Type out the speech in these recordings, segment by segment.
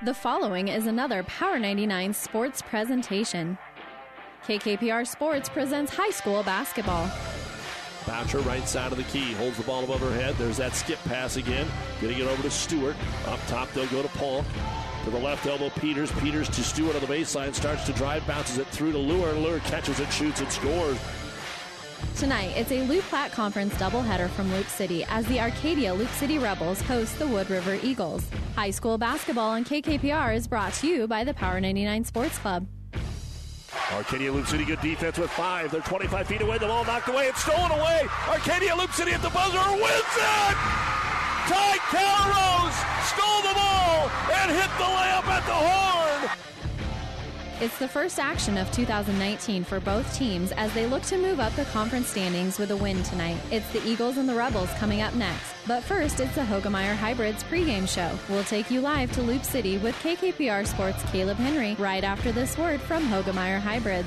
The following is another Power 99 sports presentation. KKPR Sports presents high school basketball. Boucher, right side of the key, holds the ball above her head. There's that skip pass again. Getting it over to Stewart. Up top, they'll go to Paul. To the left elbow, Peters. Peters to Stewart on the baseline. Starts to drive, bounces it through to Lure. Lure catches it, shoots it, scores. Tonight, it's a Loup Platte Conference doubleheader from Loup City as the Arcadia Loup City Rebels host the Wood River Eagles. High school basketball on KKPR is brought to you by the Power 99 Sports Club. Arcadia Loup City, good defense with five. They're 25 feet away. The ball knocked away. It's stolen away. Arcadia Loup City at the buzzer wins it. Ty Calrose stole the ball and hit the layup at the horn. It's the first action of 2019 for both teams as they look to move up the conference standings with a win tonight. It's the Eagles and the Rebels coming up next. But first, it's the Hoegemeyer Hybrids pregame show. We'll take you live to Loup City with KKPR Sports Caleb Henry right after this word from Hoegemeyer Hybrids.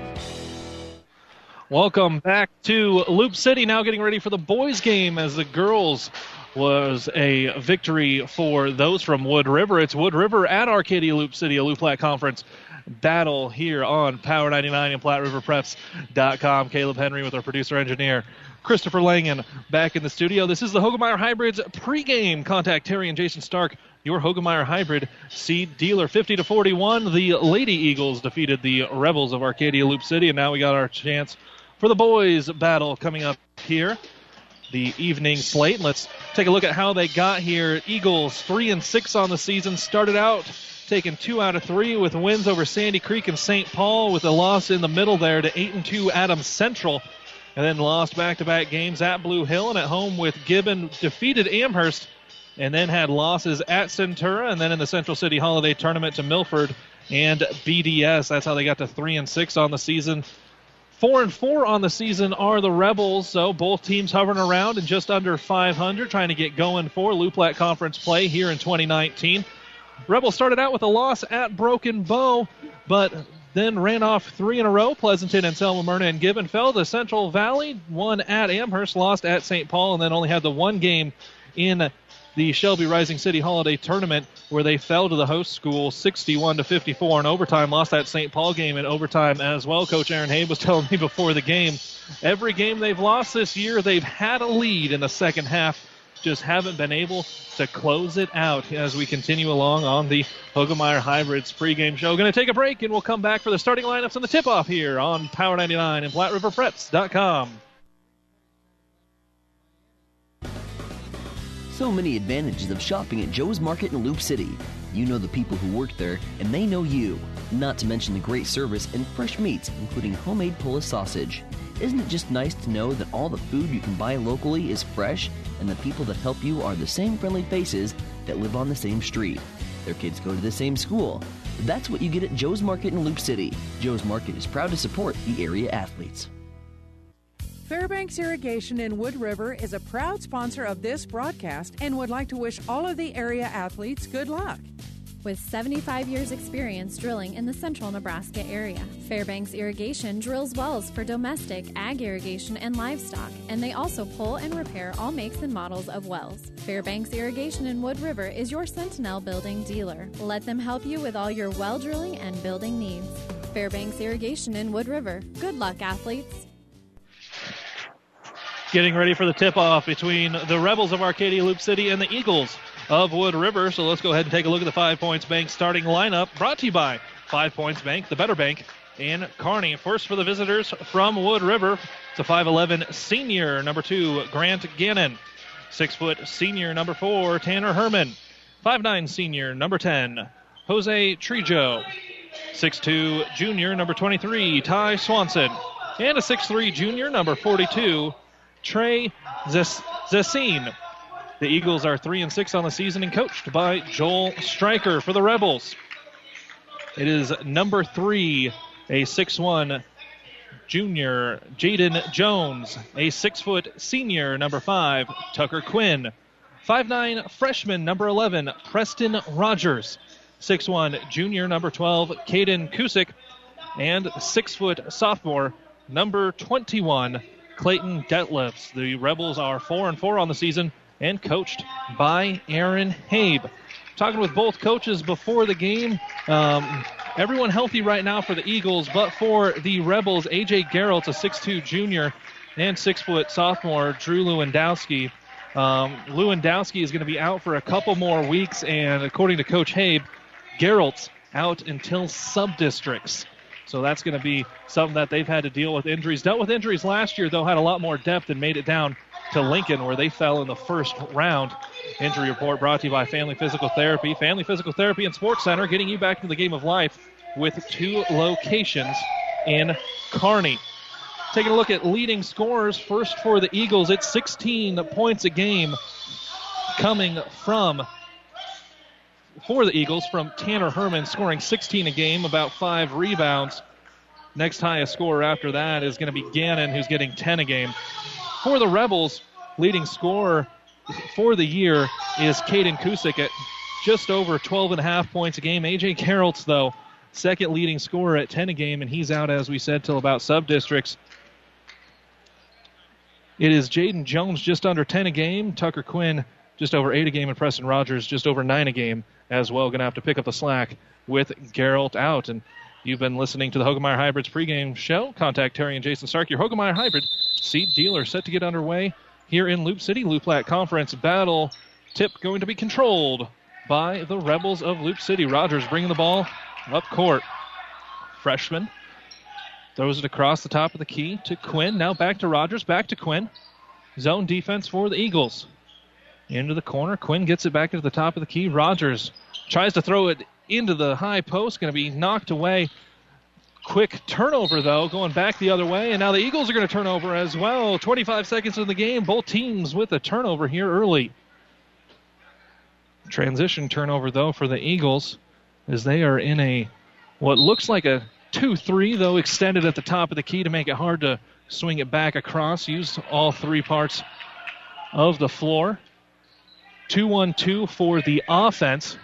Welcome back to Loup City. Now getting ready for the boys' game as the girls was a victory for those from Wood River. It's Wood River at Arcadia Loup City, a Loup Platte Conference battle here on Power 99 and PlatteRiverPreps.com. Caleb Henry with our producer engineer. Christopher Langen back in the studio. This is the Hoegemeyer Hybrids pregame. Contact Terry and Jason Stark, your Hoegemeyer Hybrid seed dealer. 50 to 41. The Lady Eagles defeated the Rebels of Arcadia Loup City, and now we got our chance for the boys' battle coming up here. The evening slate. Let's take a look at how they got here. Eagles three and six on the season. Started out taking two out of three with wins over Sandy Creek and St. Paul, with a loss in the middle there to eight and two Adams Central, and then lost back-to-back games at Blue Hill and at home with Gibbon. Defeated Amherst, and then had losses at Centura, and then in the Central City Holiday Tournament to Milford and BDS. That's how they got to three and six on the season. Four and four on the season are the Rebels, so both teams hovering around and just under 500, trying to get going for Loup Platte Conference play here in 2019. Rebels started out with a loss at Broken Bow, but then ran off three in a row. Pleasanton and Selma Myrna and Gibbon fell to Central Valley, won at Amherst, lost at St. Paul, and then only had the one game in the Shelby Rising City Holiday Tournament, where they fell to the host school 61 to 54 in overtime. Lost that St. Paul game in overtime as well. Coach Aaron Habe was telling me before the game, every game they've lost this year, they've had a lead in the second half, just haven't been able to close it out as we continue along on the Hoegemeyer Hybrids pregame show. Going to take a break and we'll come back for the starting lineups and the tip-off here on Power 99 and PlatteRiverPreps.com. So many advantages of shopping at Joe's Market in Loup City. You know the people who work there, and they know you. Not to mention the great service and fresh meats, including homemade Polish sausage. Isn't it just nice to know that all the food you can buy locally is fresh, and the people that help you are the same friendly faces that live on the same street? Their kids go to the same school. That's what you get at Joe's Market in Loup City. Joe's Market is proud to support the area athletes. Fairbanks Irrigation in Wood River is a proud sponsor of this broadcast and would like to wish all of the area athletes good luck. With 75 years' experience drilling in the central Nebraska area, Fairbanks Irrigation drills wells for domestic, ag irrigation, and livestock, and they also pull and repair all makes and models of wells. Fairbanks Irrigation in Wood River is your Sentinel building dealer. Let them help you with all your well drilling and building needs. Fairbanks Irrigation in Wood River. Good luck, athletes. Getting ready for the tip-off between the Rebels of Arcadia Loup City and the Eagles of Wood River. So let's go ahead and take a look at the Five Points Bank starting lineup brought to you by Five Points Bank, the better bank in Kearney. First for the visitors from Wood River, it's a 5'11 senior, number two, Grant Gannon. Six foot senior, number four, Tanner Herman. 5'9 senior, number 10, Jose Trejo. 6'2 junior, number 23, Ty Swanson. And a 6'3 junior, number 42, Trey Zessine. The Eagles are 3 and 6 on the season and coached by Joel Stryker for the Rebels. It is number 3, a 6'1 junior, Jaden Jones, a 6 foot senior, number 5, Tucker Quinn. 5'9 freshman, number 11, Preston Rogers. 6'1 junior, number 12, Caden Kusick. And 6 foot sophomore, number 21, Clayton Detlefs. The Rebels are 4 and 4 on the season and coached by Aaron Habe. Talking with both coaches before the game. Um, everyone healthy right now for the Eagles, but for the Rebels, AJ Geralt, a 6'2 junior, and 6 foot sophomore, Drew Lewandowski. Um, Lewandowski is going to be out for a couple more weeks, and according to Coach Habe, Geralt's out until sub districts. So that's going to be something that they've had to deal with injuries. Dealt with injuries last year, though, had a lot more depth and made it down to Lincoln, where they fell in the first round. Injury report brought to you by Family Physical Therapy. Family Physical Therapy and Sports Center, getting you back to the game of life with two locations in Kearney. Taking a look at leading scorers. First for the Eagles, it's 16 points a game coming from for the Eagles from Tanner Herman, scoring 16 a game, about five rebounds. Next highest scorer after that is going to be Gannon, who's getting 10 a game. For the Rebels, leading scorer for the year is Caden Kusick at just over 12 and a half points a game. AJ Carrolls, though, second leading scorer at 10 a game, and he's out, as we said, till about sub districts. It is Jaden Jones just under 10 a game, Tucker Quinn just over 8 a game, and Preston Rogers just over 9 a game as well. Going to have to pick up the slack with Geralt out. And you've been listening to the Hoegemeyer Hybrids pregame show. Contact Terry and Jason Stark, your Hoegemeyer Hybrid seed dealer, set to get underway here in Loup City. Loup Platte Conference battle tip going to be controlled by the Rebels of Loup City. Rogers bringing the ball up court. Freshman throws it across the top of the key to Quinn. Now back to Rogers, back to Quinn. Zone defense for the Eagles. Into the corner. Quinn gets it back into the top of the key. Rogers tries to throw it into the high post. Going to be knocked away. Quick turnover, though, going back the other way. And now the Eagles are going to turn over as well. 25 seconds in the game. Both teams with a turnover here early. Transition turnover, though, for the Eagles as they are in a what looks like a 2 3, though extended at the top of the key to make it hard to swing it back across. Use all three parts of the floor. 2 1 2 for the offense.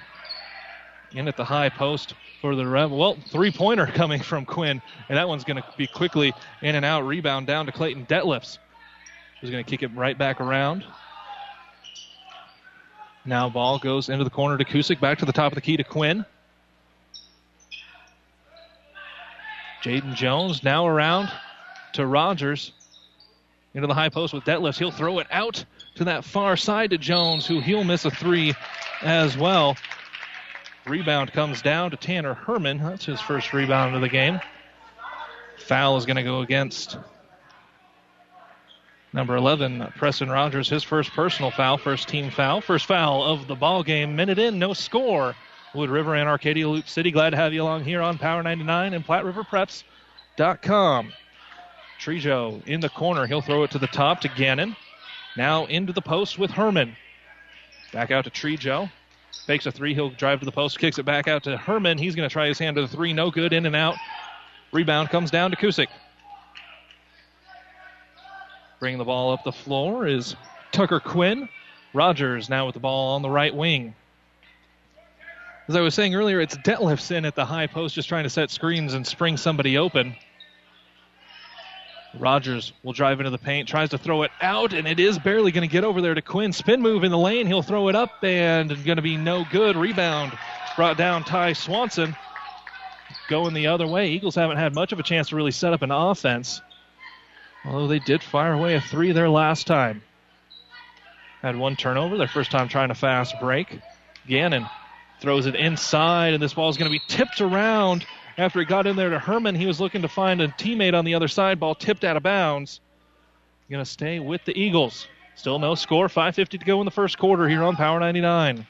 In at the high post for the Rev. Well, three pointer coming from Quinn, and that one's going to be quickly in and out. Rebound down to Clayton Detlefs, who's going to kick it right back around. Now ball goes into the corner to Kusick, back to the top of the key to Quinn. Jaden Jones now around to Rogers. Into the high post with Detlefs. He'll throw it out to that far side to Jones, who he'll miss a three as well. Rebound comes down to Tanner Herman. That's his first rebound of the game. Foul is going to go against number 11, Preston Rogers. His first personal foul, first team foul, first foul of the ball game. Minute in, no score. Wood River and Arcadia Loup City. Glad to have you along here on Power 99 and PlatteRiverPreps.com. Trejo in the corner. He'll throw it to the top to Gannon. Now into the post with Herman. Back out to Trejo. Fakes a three. He'll drive to the post. Kicks it back out to Herman. He's going to try his hand to the three. No good. In and out. Rebound comes down to Kusick. Bringing the ball up the floor is Tucker Quinn. Rogers now with the ball on the right wing. As I was saying earlier, it's Detlefs in at the high post just trying to set screens and spring somebody open. Rogers will drive into the paint, tries to throw it out, and it is barely going to get over there to Quinn. Spin move in the lane. He'll throw it up and going to be no good. Rebound brought down Ty Swanson. Going the other way. Eagles haven't had much of a chance to really set up an offense. Although they did fire away a three there last time. Had one turnover, their first time trying a fast break. Gannon throws it inside, and this ball is going to be tipped around after it got in there to Herman, he was looking to find a teammate on the other side. Ball tipped out of bounds. Going to stay with the Eagles. Still no score. 5.50 to go in the first quarter here on Power 99.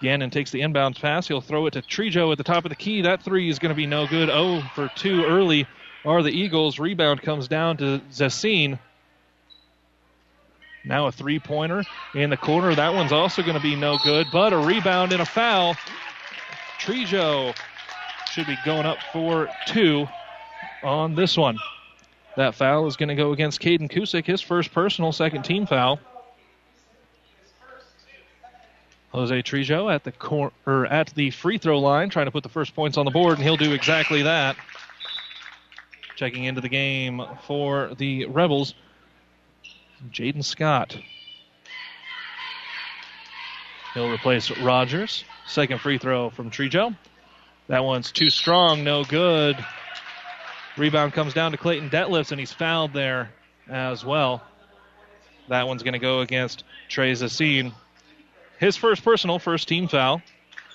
Gannon takes the inbounds pass. He'll throw it to Trejo at the top of the key. That three is going to be no good. Oh for 2 early are the Eagles. Rebound comes down to Zessine. Now a three pointer in the corner. That one's also going to be no good, but a rebound and a foul. Trejo should be going up for two on this one. That foul is going to go against Caden Kusick, his first personal, second team foul. Jose Trejo at the cor- or at the free throw line, trying to put the first points on the board, and he'll do exactly that. Checking into the game for the Rebels, Jaden Scott. He'll replace Rogers. Second free throw from Trejo. That one's too strong, no good. Rebound comes down to Clayton Detlefs, and he's fouled there as well. That one's going to go against Trey Zacine. His first personal, first team foul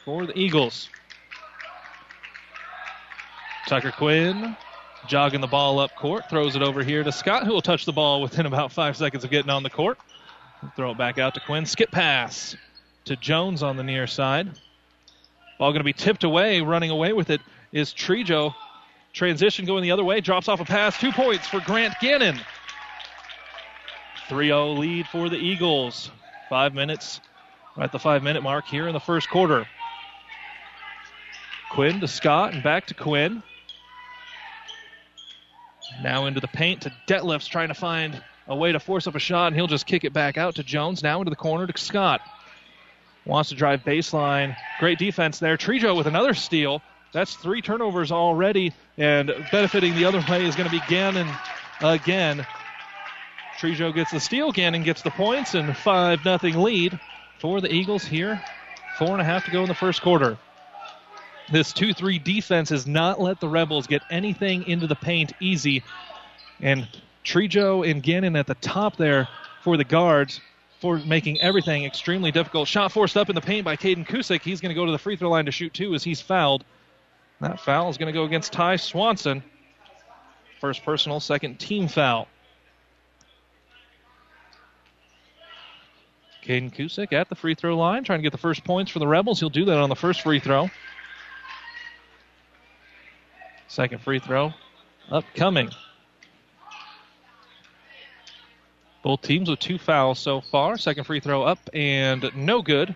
for the Eagles. Tucker Quinn jogging the ball up court, throws it over here to Scott, who will touch the ball within about five seconds of getting on the court. Throw it back out to Quinn. Skip pass to Jones on the near side. Ball going to be tipped away. Running away with it is Trejo. Transition going the other way. Drops off a pass. Two points for Grant Gannon. 3 0 lead for the Eagles. Five minutes right at the five minute mark here in the first quarter. Quinn to Scott and back to Quinn. Now into the paint to Detlefs trying to find a way to force up a shot, and he'll just kick it back out to Jones. Now into the corner to Scott. Wants to drive baseline. Great defense there. Trejo with another steal. That's three turnovers already, and benefiting the other way is going to be Gannon again. Trejo gets the steal. Gannon gets the points, and 5 0 lead for the Eagles here. Four and a half to go in the first quarter. This 2 3 defense has not let the Rebels get anything into the paint easy. And Trejo and Gannon at the top there for the guards for making everything extremely difficult. Shot forced up in the paint by Caden Kusick. He's going to go to the free throw line to shoot two as he's fouled. That foul is going to go against Ty Swanson. First personal, second team foul. Caden Kusick at the free throw line, trying to get the first points for the Rebels. He'll do that on the first free throw. Second free throw upcoming. Both teams with two fouls so far. Second free throw up and no good.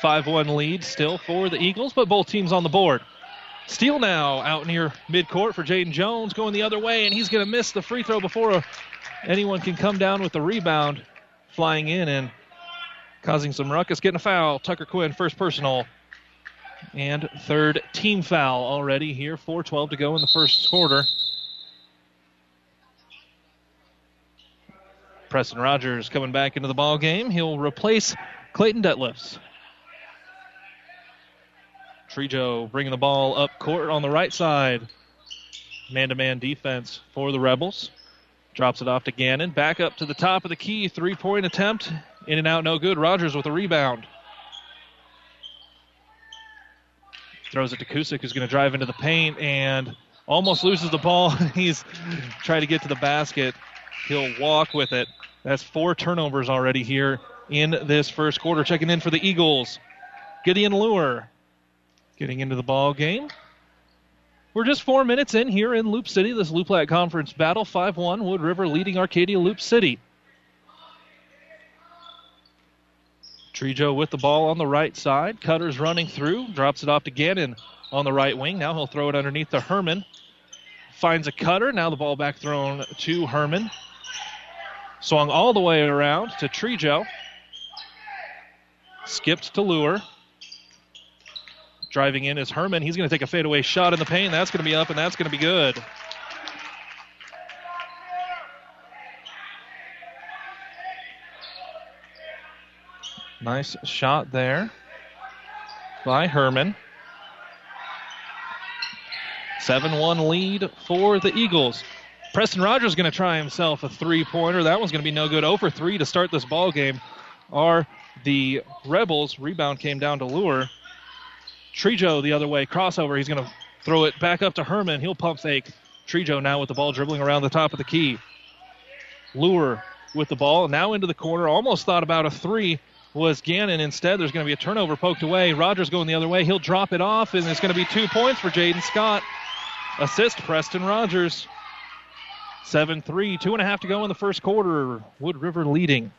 5 1 lead still for the Eagles, but both teams on the board. Steal now out near midcourt for Jaden Jones going the other way, and he's going to miss the free throw before uh, anyone can come down with the rebound. Flying in and causing some ruckus, getting a foul. Tucker Quinn, first personal. And third team foul already here. 4.12 to go in the first quarter. Preston Rogers coming back into the ball game. He'll replace Clayton Detlefs. Trejo bringing the ball up court on the right side. Man to man defense for the Rebels. Drops it off to Gannon. Back up to the top of the key. Three point attempt. In and out, no good. Rogers with a rebound. Throws it to Kusick, who's going to drive into the paint and almost loses the ball. He's trying to get to the basket. He'll walk with it. That's four turnovers already here in this first quarter. Checking in for the Eagles. Gideon Lure getting into the ball game. We're just four minutes in here in Loup City, this Loup Platte Conference battle. 5 1, Wood River leading Arcadia Loup City. Trejo with the ball on the right side. Cutter's running through, drops it off to Gannon on the right wing. Now he'll throw it underneath to Herman. Finds a cutter. Now the ball back thrown to Herman. Swung all the way around to Trejo. Skipped to Lure. Driving in is Herman. He's going to take a fadeaway shot in the paint. That's going to be up, and that's going to be good. Nice shot there by Herman. 7 1 lead for the Eagles. Preston Rogers going to try himself a three pointer. That one's going to be no good. 0 for 3 to start this ball game are the Rebels. Rebound came down to Lure. Trejo the other way, crossover. He's going to throw it back up to Herman. He'll pump fake. Trejo now with the ball dribbling around the top of the key. Lure with the ball now into the corner. Almost thought about a three was Gannon. Instead, there's going to be a turnover poked away. Rogers going the other way. He'll drop it off, and it's going to be two points for Jaden Scott. Assist Preston Rogers. 7 3, two and a half to go in the first quarter. Wood River leading.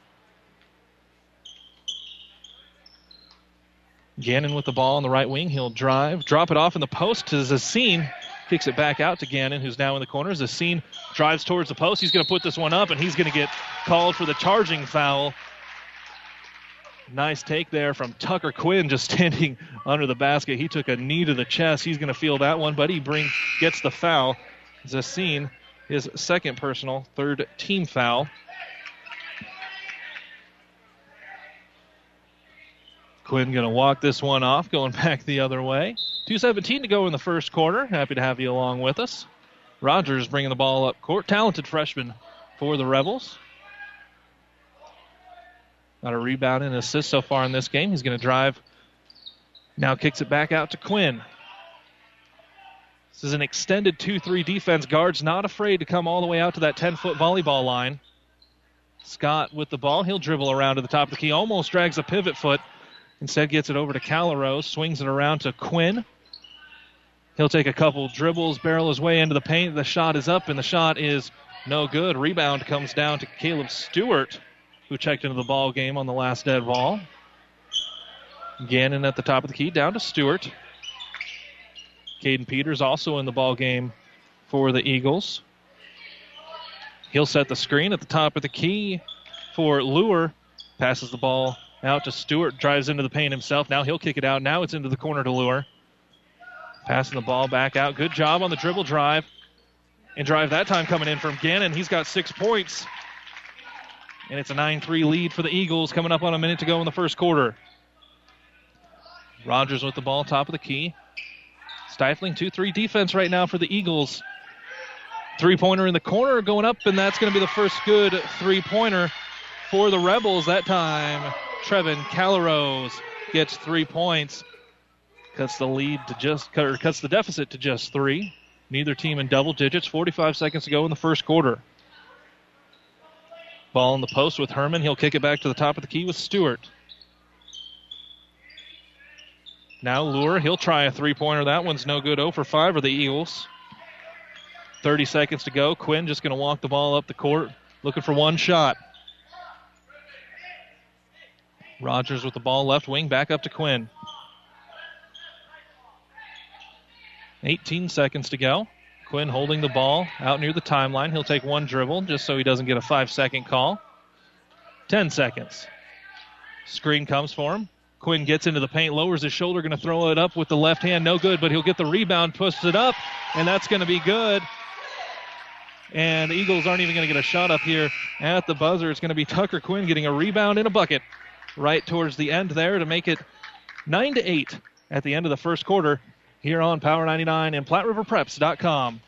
Gannon with the ball on the right wing. He'll drive, drop it off in the post to Zassine. Kicks it back out to Gannon, who's now in the corner. Zassine drives towards the post. He's going to put this one up, and he's going to get called for the charging foul. Nice take there from Tucker Quinn, just standing under the basket. He took a knee to the chest. He's going to feel that one, but he bring, gets the foul. Zassine his second personal, third team foul. Quinn going to walk this one off, going back the other way. 2.17 to go in the first quarter. Happy to have you along with us. Rogers bringing the ball up court. Talented freshman for the Rebels. Got a rebound and assist so far in this game. He's going to drive. Now kicks it back out to Quinn. This is an extended 2 3 defense. Guard's not afraid to come all the way out to that 10 foot volleyball line. Scott with the ball. He'll dribble around to the top of the key. Almost drags a pivot foot. Instead, gets it over to Calrose. Swings it around to Quinn. He'll take a couple dribbles, barrel his way into the paint. The shot is up, and the shot is no good. Rebound comes down to Caleb Stewart, who checked into the ball game on the last dead ball. Gannon at the top of the key, down to Stewart. Caden Peters also in the ball game for the Eagles. He'll set the screen at the top of the key for Lure. Passes the ball out to Stewart, drives into the paint himself. Now he'll kick it out. Now it's into the corner to Lure. Passing the ball back out. Good job on the dribble drive. And drive that time coming in from Gannon. He's got six points. And it's a 9 3 lead for the Eagles coming up on a minute to go in the first quarter. Rogers with the ball, top of the key. Stifling 2 3 defense right now for the Eagles. Three pointer in the corner going up, and that's going to be the first good three pointer for the Rebels that time. Trevin Calrose gets three points, cuts the lead to just or cuts the deficit to just three. Neither team in double digits. 45 seconds to go in the first quarter. Ball in the post with Herman. He'll kick it back to the top of the key with Stewart. Now Lure. He'll try a three pointer. That one's no good. 0 for 5 for the Eagles. 30 seconds to go. Quinn just going to walk the ball up the court, looking for one shot. Rogers with the ball left wing, back up to Quinn. 18 seconds to go. Quinn holding the ball out near the timeline. He'll take one dribble just so he doesn't get a five second call. 10 seconds. Screen comes for him. Quinn gets into the paint, lowers his shoulder, going to throw it up with the left hand. No good, but he'll get the rebound, pushes it up, and that's going to be good. And the Eagles aren't even going to get a shot up here at the buzzer. It's going to be Tucker Quinn getting a rebound in a bucket right towards the end there to make it 9 to 8 at the end of the first quarter here on Power 99 and PlatteRiverPreps.com.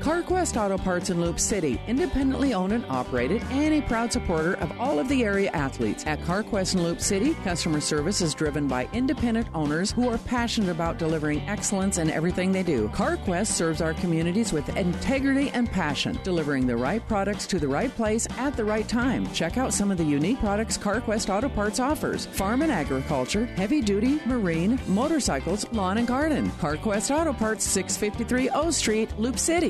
CarQuest Auto Parts in Loup City, independently owned and operated, and a proud supporter of all of the area athletes. At CarQuest in Loup City, customer service is driven by independent owners who are passionate about delivering excellence in everything they do. CarQuest serves our communities with integrity and passion, delivering the right products to the right place at the right time. Check out some of the unique products CarQuest Auto Parts offers farm and agriculture, heavy duty, marine, motorcycles, lawn and garden. CarQuest Auto Parts, 653 O Street, Loup City.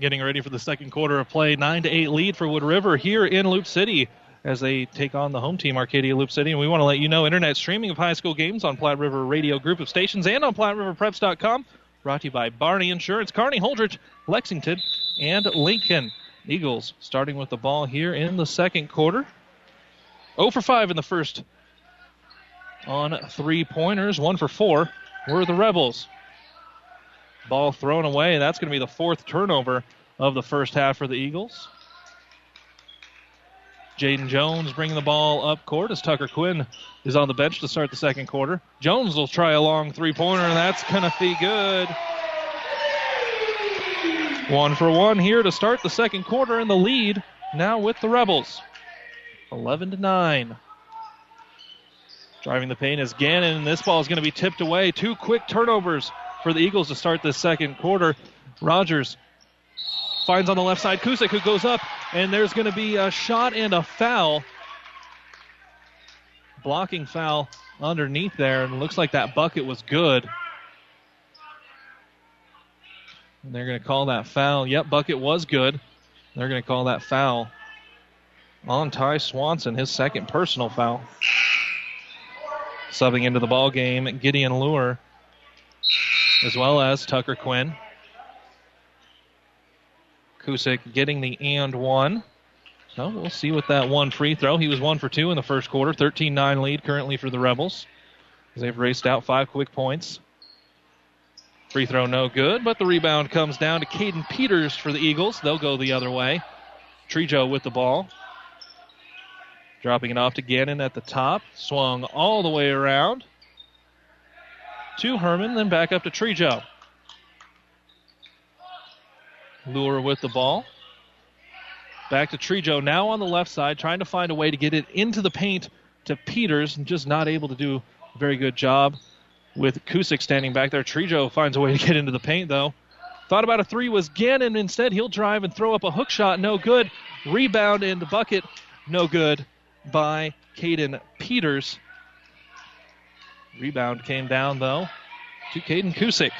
getting ready for the second quarter of play. 9 to 8 lead for Wood River here in Loup City as they take on the home team, Arcadia Loup City. And we want to let you know internet streaming of high school games on Platte River Radio Group of Stations and on PlatteRiverPreps.com. Brought to you by Barney Insurance, Kearney Holdrege, Lexington, and Lincoln. Eagles starting with the ball here in the second quarter. 0 for 5 in the first on three pointers. 1 for 4 were the Rebels. Ball thrown away. That's going to be the fourth turnover of the first half for the Eagles. Jaden Jones bringing the ball up court as Tucker Quinn is on the bench to start the second quarter. Jones will try a long three pointer, and that's going to be good. One for one here to start the second quarter in the lead now with the Rebels. 11 to 9. Driving the paint is Gannon, and this ball is going to be tipped away. Two quick turnovers for the Eagles to start the second quarter. Rogers finds on the left side Kusick, who goes up, and there's going to be a shot and a foul. Blocking foul underneath there, and it looks like that bucket was good. And they're going to call that foul. Yep, bucket was good. They're going to call that foul on Ty Swanson, his second personal foul. Subbing into the ball game, Gideon Lure, as well as Tucker Quinn. Kusick getting the and one. So we'll see with that one free throw. He was one for two in the first quarter. 13 9 lead currently for the Rebels. They've raced out five quick points. Free throw no good, but the rebound comes down to Caden Peters for the Eagles. They'll go the other way. Trejo with the ball. Dropping it off to Gannon at the top. Swung all the way around to Herman, then back up to Trejo. Lure with the ball. Back to Trejo, now on the left side, trying to find a way to get it into the paint to Peters, and just not able to do a very good job with Kusick standing back there. Trejo finds a way to get into the paint, though. Thought about a three was Gannon. Instead, he'll drive and throw up a hook shot. No good. Rebound in the bucket. No good by Caden Peters. Rebound came down, though, to Caden Kusick.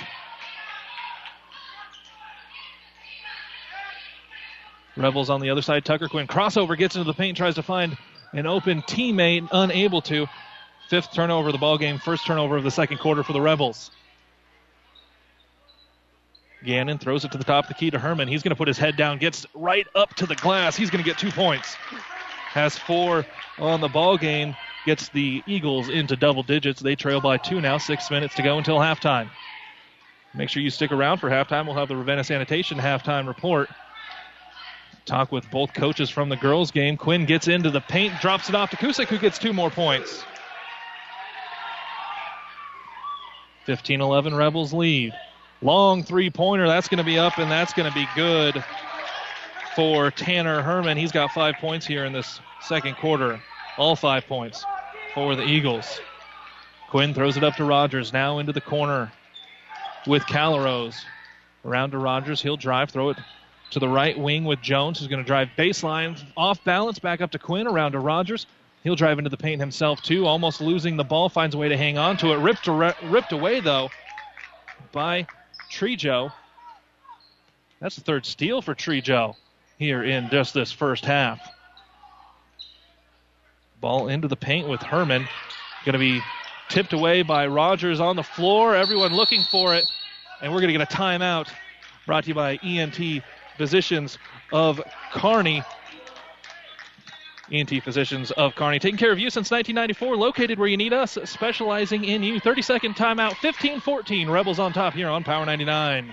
Rebels on the other side. Tucker Quinn crossover gets into the paint, tries to find an open teammate, unable to. Fifth turnover of the ball game, first turnover of the second quarter for the Rebels. Gannon throws it to the top of the key to Herman. He's going to put his head down, gets right up to the glass. He's going to get two points. Has four on the ball game, gets the Eagles into double digits. They trail by two now, six minutes to go until halftime. Make sure you stick around for halftime. We'll have the Ravenna Sanitation halftime report. Talk with both coaches from the girls' game. Quinn gets into the paint, drops it off to Kusick, who gets two more points. 15 11 Rebels lead. Long three pointer. That's going to be up, and that's going to be good for Tanner Herman. He's got five points here in this second quarter. All five points for the Eagles. Quinn throws it up to Rogers. Now into the corner with Calrose. Around to Rogers. He'll drive, throw it to the right wing with Jones, who's going to drive baseline off balance back up to Quinn. Around to Rogers. He'll drive into the paint himself, too, almost losing the ball. Finds a way to hang on to it. Ripped, ripped away, though, by Trejo. That's the third steal for Trejo here in just this first half. Ball into the paint with Herman. Going to be tipped away by Rogers on the floor. Everyone looking for it. And we're going to get a timeout brought to you by ENT Physicians of Kearney. ENT Physicians of Kearney, taking care of you since 1994, located where you need us, specializing in you. 30 second timeout, 15 14. Rebels on top here on Power 99.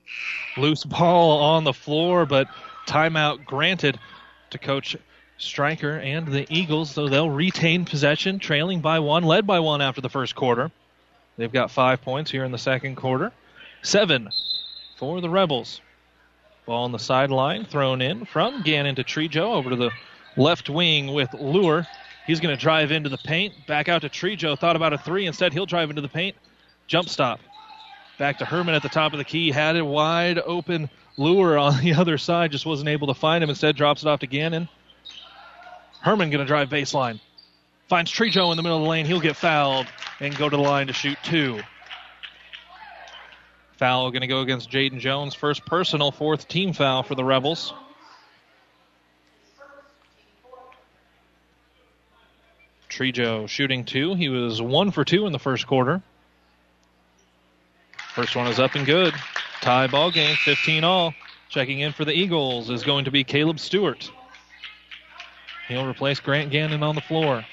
Loose ball on the floor, but timeout granted to Coach Stryker and the Eagles, so they'll retain possession, trailing by one, led by one after the first quarter. They've got five points here in the second quarter. Seven for the Rebels. Ball on the sideline, thrown in from Gannon to Trejo over to the left wing with Lure. He's going to drive into the paint, back out to Trejo. Thought about a three. Instead, he'll drive into the paint. Jump stop. Back to Herman at the top of the key. Had it wide open. Lure on the other side just wasn't able to find him. Instead, drops it off to Gannon. Herman going to drive baseline. Finds Trejo in the middle of the lane. He'll get fouled and go to the line to shoot two. Foul going to go against Jaden Jones. First personal, fourth team foul for the Rebels. Trejo shooting two. He was one for two in the first quarter. First one is up and good. Tie ball game, 15 all. Checking in for the Eagles is going to be Caleb Stewart. He'll replace Grant Gannon on the floor.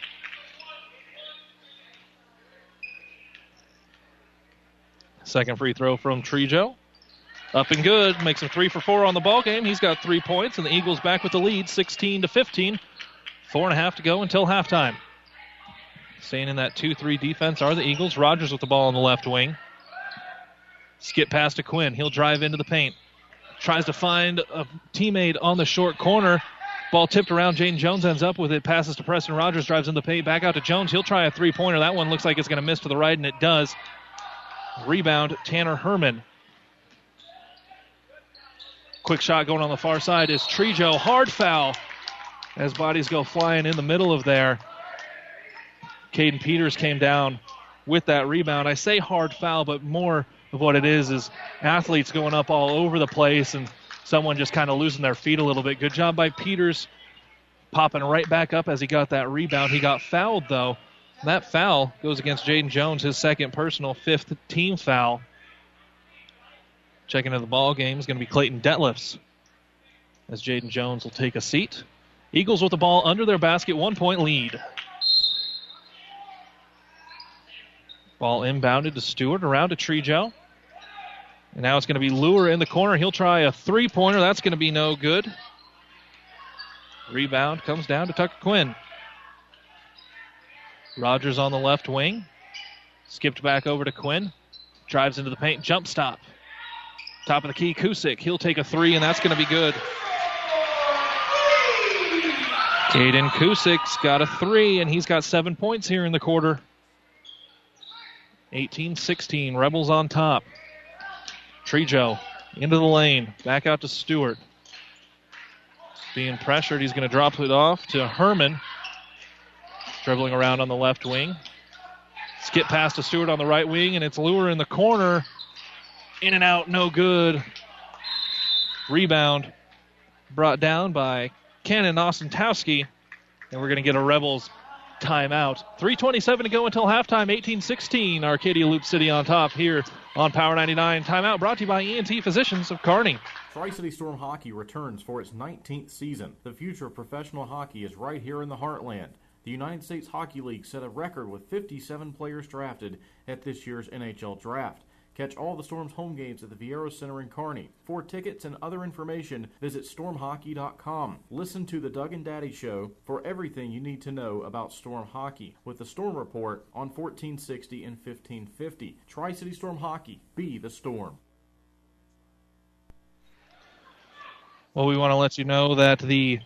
Second free throw from Trejo. Up and good. Makes him three for four on the ball game. He's got three points, and the Eagles back with the lead, 16 to 15. Four and a half to go until halftime. Staying in that 2-3 defense are the Eagles. Rogers with the ball on the left wing. Skip pass to Quinn. He'll drive into the paint. Tries to find a teammate on the short corner. Ball tipped around. Jaden Jones ends up with it. Passes to Preston Rogers. Drives in the paint. Back out to Jones. He'll try a three pointer. That one looks like it's going to miss to the right, and it does. Rebound, Tanner Herman. Quick shot going on the far side is Trejo. Hard foul as bodies go flying in the middle of there. Caden Peters came down with that rebound. I say hard foul, but more what it is is athletes going up all over the place and someone just kind of losing their feet a little bit. Good job by Peters popping right back up as he got that rebound. He got fouled, though. That foul goes against Jaden Jones, his second personal, fifth team foul. Checking into the ball game is going to be Clayton Detlefs as Jaden Jones will take a seat. Eagles with the ball under their basket, one point lead. Ball inbounded to Stewart, around to Trejo. And now it's going to be Lure in the corner. He'll try a three pointer. That's going to be no good. Rebound comes down to Tucker Quinn. Rogers on the left wing. Skipped back over to Quinn. Drives into the paint. Jump stop. Top of the key, Kusick. He'll take a three, and that's going to be good. Caden Kusick's got a three, and he's got seven points here in the quarter. 18 16. Rebels on top. Trejo into the lane. Back out to Stewart. Being pressured. He's going to drop it off to Herman. Dribbling around on the left wing. Skip pass to Stewart on the right wing, and it's Lure in the corner. In and out, no good. Rebound brought down by Cannon Austin Ostentowski. And we're going to get a Rebels timeout. 3.27 to go until halftime, 18 16. Arcadia Loup City on top here on Power 99. Timeout brought to you by ENT Physicians of Kearney. Tri City Storm Hockey returns for its 19th season. The future of professional hockey is right here in the heartland. The United States Hockey League set a record with 57 players drafted at this year's NHL Draft. Catch all the Storm's home games at the Viaero Center in Kearney. For tickets and other information, visit stormhockey.com. Listen to the Doug and Daddy Show for everything you need to know about Storm hockey with the Storm Report on 1460 and 1550. Tri City Storm Hockey, be the Storm. Well, we want to let you know that the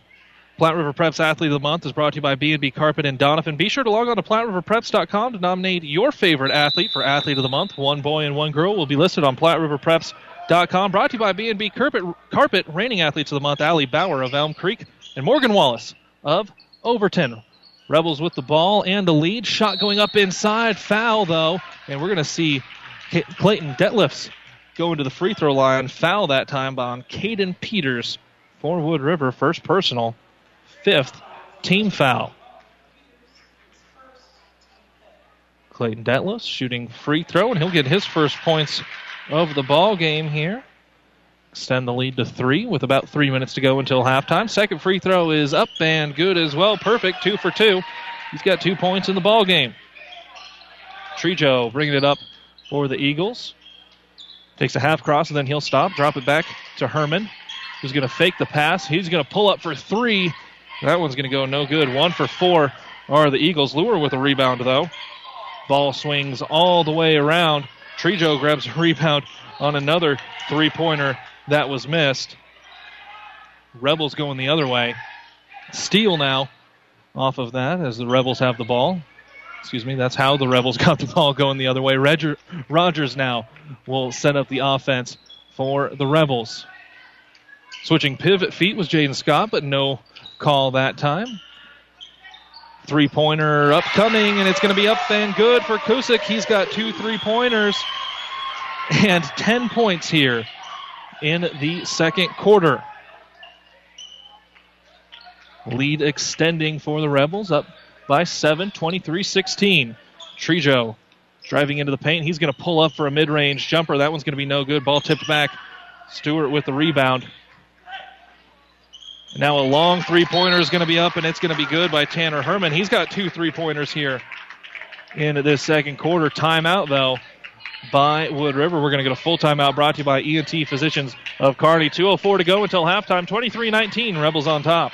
Platte River Preps Athlete of the Month is brought to you by B&B Carpet and Donovan. Be sure to log on to PlatteRiverPreps.com to nominate your favorite athlete for Athlete of the Month. One boy and one girl will be listed on PlatteRiverPreps.com. Brought to you by B&B Carpet, Carpet, reigning Athletes of the Month, Allie Bauer of Elm Creek, and Morgan Wallace of Overton. Rebels with the ball and the lead. Shot going up inside. Foul, though. And we're going to see Clayton Detlefs go into the free throw line. Foul that time on Caden Peters for Wood River. First personal fifth team foul. Clayton Detlefs shooting free throw, and he'll get his first points of the ball game here. Extend the lead to three with about three minutes to go until halftime. Second free throw is up and good as well. Perfect, two for two. He's got two points in the ball game. Trejo bringing it up for the Eagles. Takes a half cross and then he'll stop, drop it back to Herman, who's going to fake the pass. He's going to pull up for three. That one's going to go no good. One for four are the Eagles. Lure with a rebound, though. Ball swings all the way around. Trejo grabs a rebound on another three pointer that was missed. Rebels going the other way. Steal now off of that as the Rebels have the ball. Excuse me, that's how the Rebels got the ball going the other way. Roger, Rogers now will set up the offense for the Rebels. Switching pivot feet was Jaden Scott, but no call that time. Three pointer upcoming, and it's going to be up and good for Kusick. He's got two three pointers and 10 points here in the second quarter. Lead extending for the Rebels up by 7, 23 16. Trejo driving into the paint. He's going to pull up for a mid range jumper. That one's going to be no good. Ball tipped back. Stewart with the rebound. Now a long three pointer is going to be up, and it's going to be good by Tanner Herman. He's got two three pointers here in this second quarter. Timeout, though, by Wood River. We're going to get a full timeout brought to you by ENT Physicians of Kearney. 2.04 to go until halftime. 23 19, Rebels on top.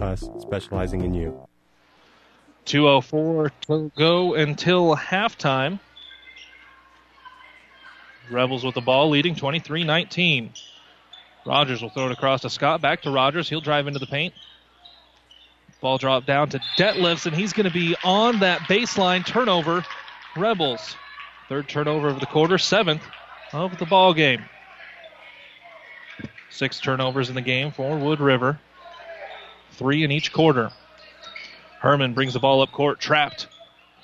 us, specializing in you. 2.04 to go until halftime. Rebels with the ball leading 23 19. Rogers will throw it across to Scott. Back to Rogers. He'll drive into the paint. Ball drop down to Detlefs, and he's going to be on that baseline turnover. Rebels. Third turnover of the quarter, seventh of the ball game. Six turnovers in the game for Wood River. Three in each quarter. Herman brings the ball up court, trapped.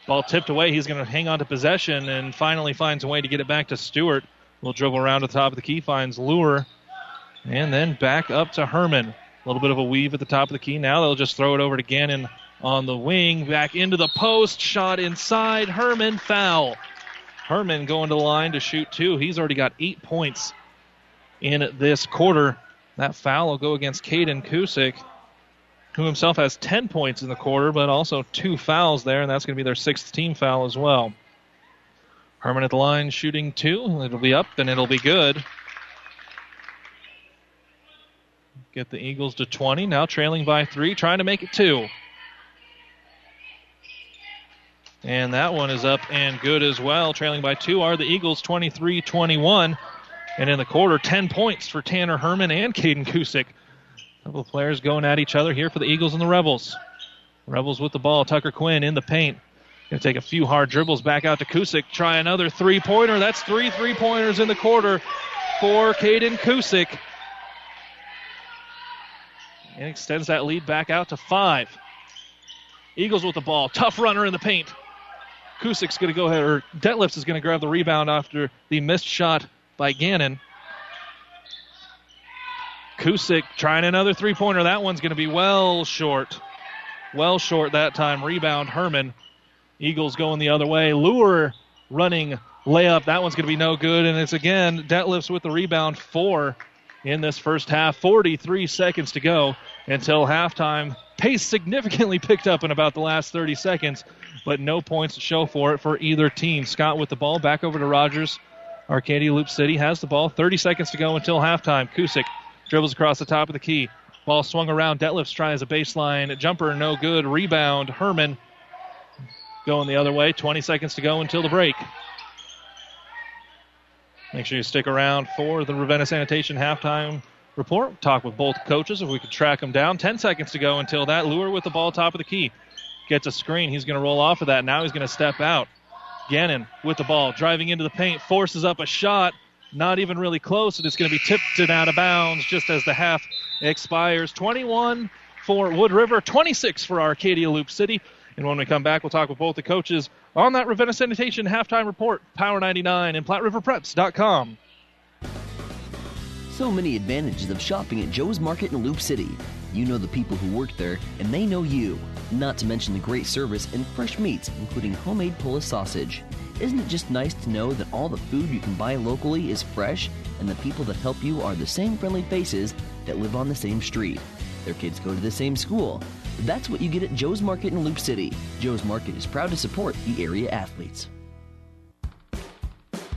Ball tipped away. He's going to hang on to possession and finally finds a way to get it back to Stewart. Will dribble around to the top of the key, finds Lure, and then back up to Herman. A little bit of a weave at the top of the key. Now they'll just throw it over to Gannon on the wing, back into the post, shot inside. Herman foul. Herman going to the line to shoot two. He's already got eight points in this quarter. That foul will go against Caden Kusick, who himself has 10 points in the quarter, but also two fouls there, and that's going to be their sixth team foul as well. Herman at the line shooting two. It'll be up and it'll be good. Get the Eagles to 20. Now trailing by three, trying to make it two. And that one is up and good as well. Trailing by two are the Eagles 23 21. And in the quarter, 10 points for Tanner Herman and Caden Kusick. Couple of players going at each other here for the Eagles and the Rebels. Rebels with the ball. Tucker Quinn in the paint. Going to take a few hard dribbles back out to Kusick. Try another three pointer. That's three three pointers in the quarter for Caden Kusick. And extends that lead back out to five. Eagles with the ball. Tough runner in the paint. Kusick's going to go ahead, or Detlefs is going to grab the rebound after the missed shot by Gannon. Kusick trying another three pointer. That one's going to be well short. Well short that time. Rebound Herman. Eagles going the other way. Lure running layup. That one's going to be no good. And it's again Detlefs with the rebound. Four in this first half. 43 seconds to go until halftime. Pace significantly picked up in about the last 30 seconds, but no points to show for it for either team. Scott with the ball back over to Rogers. Arcadia Loup City has the ball. 30 seconds to go until halftime. Kusick dribbles across the top of the key. Ball swung around. Detlefs tries a baseline jumper. No good. Rebound. Herman going the other way. 20 seconds to go until the break. Make sure you stick around for the Ravenna Sanitation halftime report. Talk with both coaches if we could track them down. 10 seconds to go until that. Lure with the ball top of the key. Gets a screen. He's going to roll off of that. Now he's going to step out. Gannon with the ball, driving into the paint, forces up a shot. Not even really close, and it's going to be tipped and out of bounds just as the half expires. 21 for Wood River, 26 for Arcadia Loup City. And when we come back, we'll talk with both the coaches on that Ravenna Sanitation halftime report, Power 99 and PlatteRiverPreps.com. So many advantages of shopping at Joe's Market in Loup City. You know the people who work there, and they know you. Not to mention the great service and fresh meats, including homemade Polish sausage. Isn't it just nice to know that all the food you can buy locally is fresh, and the people that help you are the same friendly faces that live on the same street? Their kids go to the same school. That's what you get at Joe's Market in Loup City. Joe's Market is proud to support the area athletes.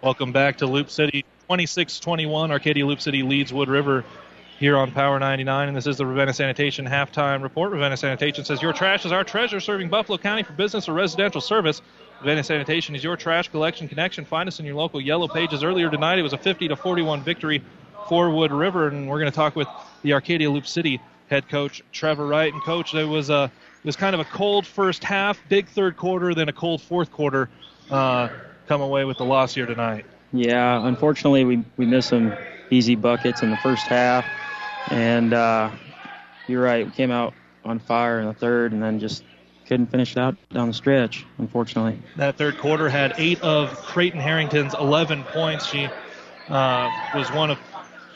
Welcome back to Loup City 26 21. Arcadia Loup City leads Wood River here on Power 99, and this is the Ravenna Sanitation halftime report. Ravenna Sanitation says, Your trash is our treasure, serving Buffalo County for business or residential service. Ravenna Sanitation is your trash collection connection. Find us in your local yellow pages. Earlier tonight, it was a 50 to 41 victory for Wood River, and we're going to talk with the Arcadia Loup City head coach Trevor Wright. And coach, there was a it was kind of a cold first half, big third quarter, then a cold fourth quarter. Uh, come away with the loss here tonight. Yeah, unfortunately, we we missed some easy buckets in the first half, and uh, you're right, we came out on fire in the third, and then just couldn't finish it out down the stretch, unfortunately. That third quarter had eight of Creighton Harrington's 11 points. She uh, was one of,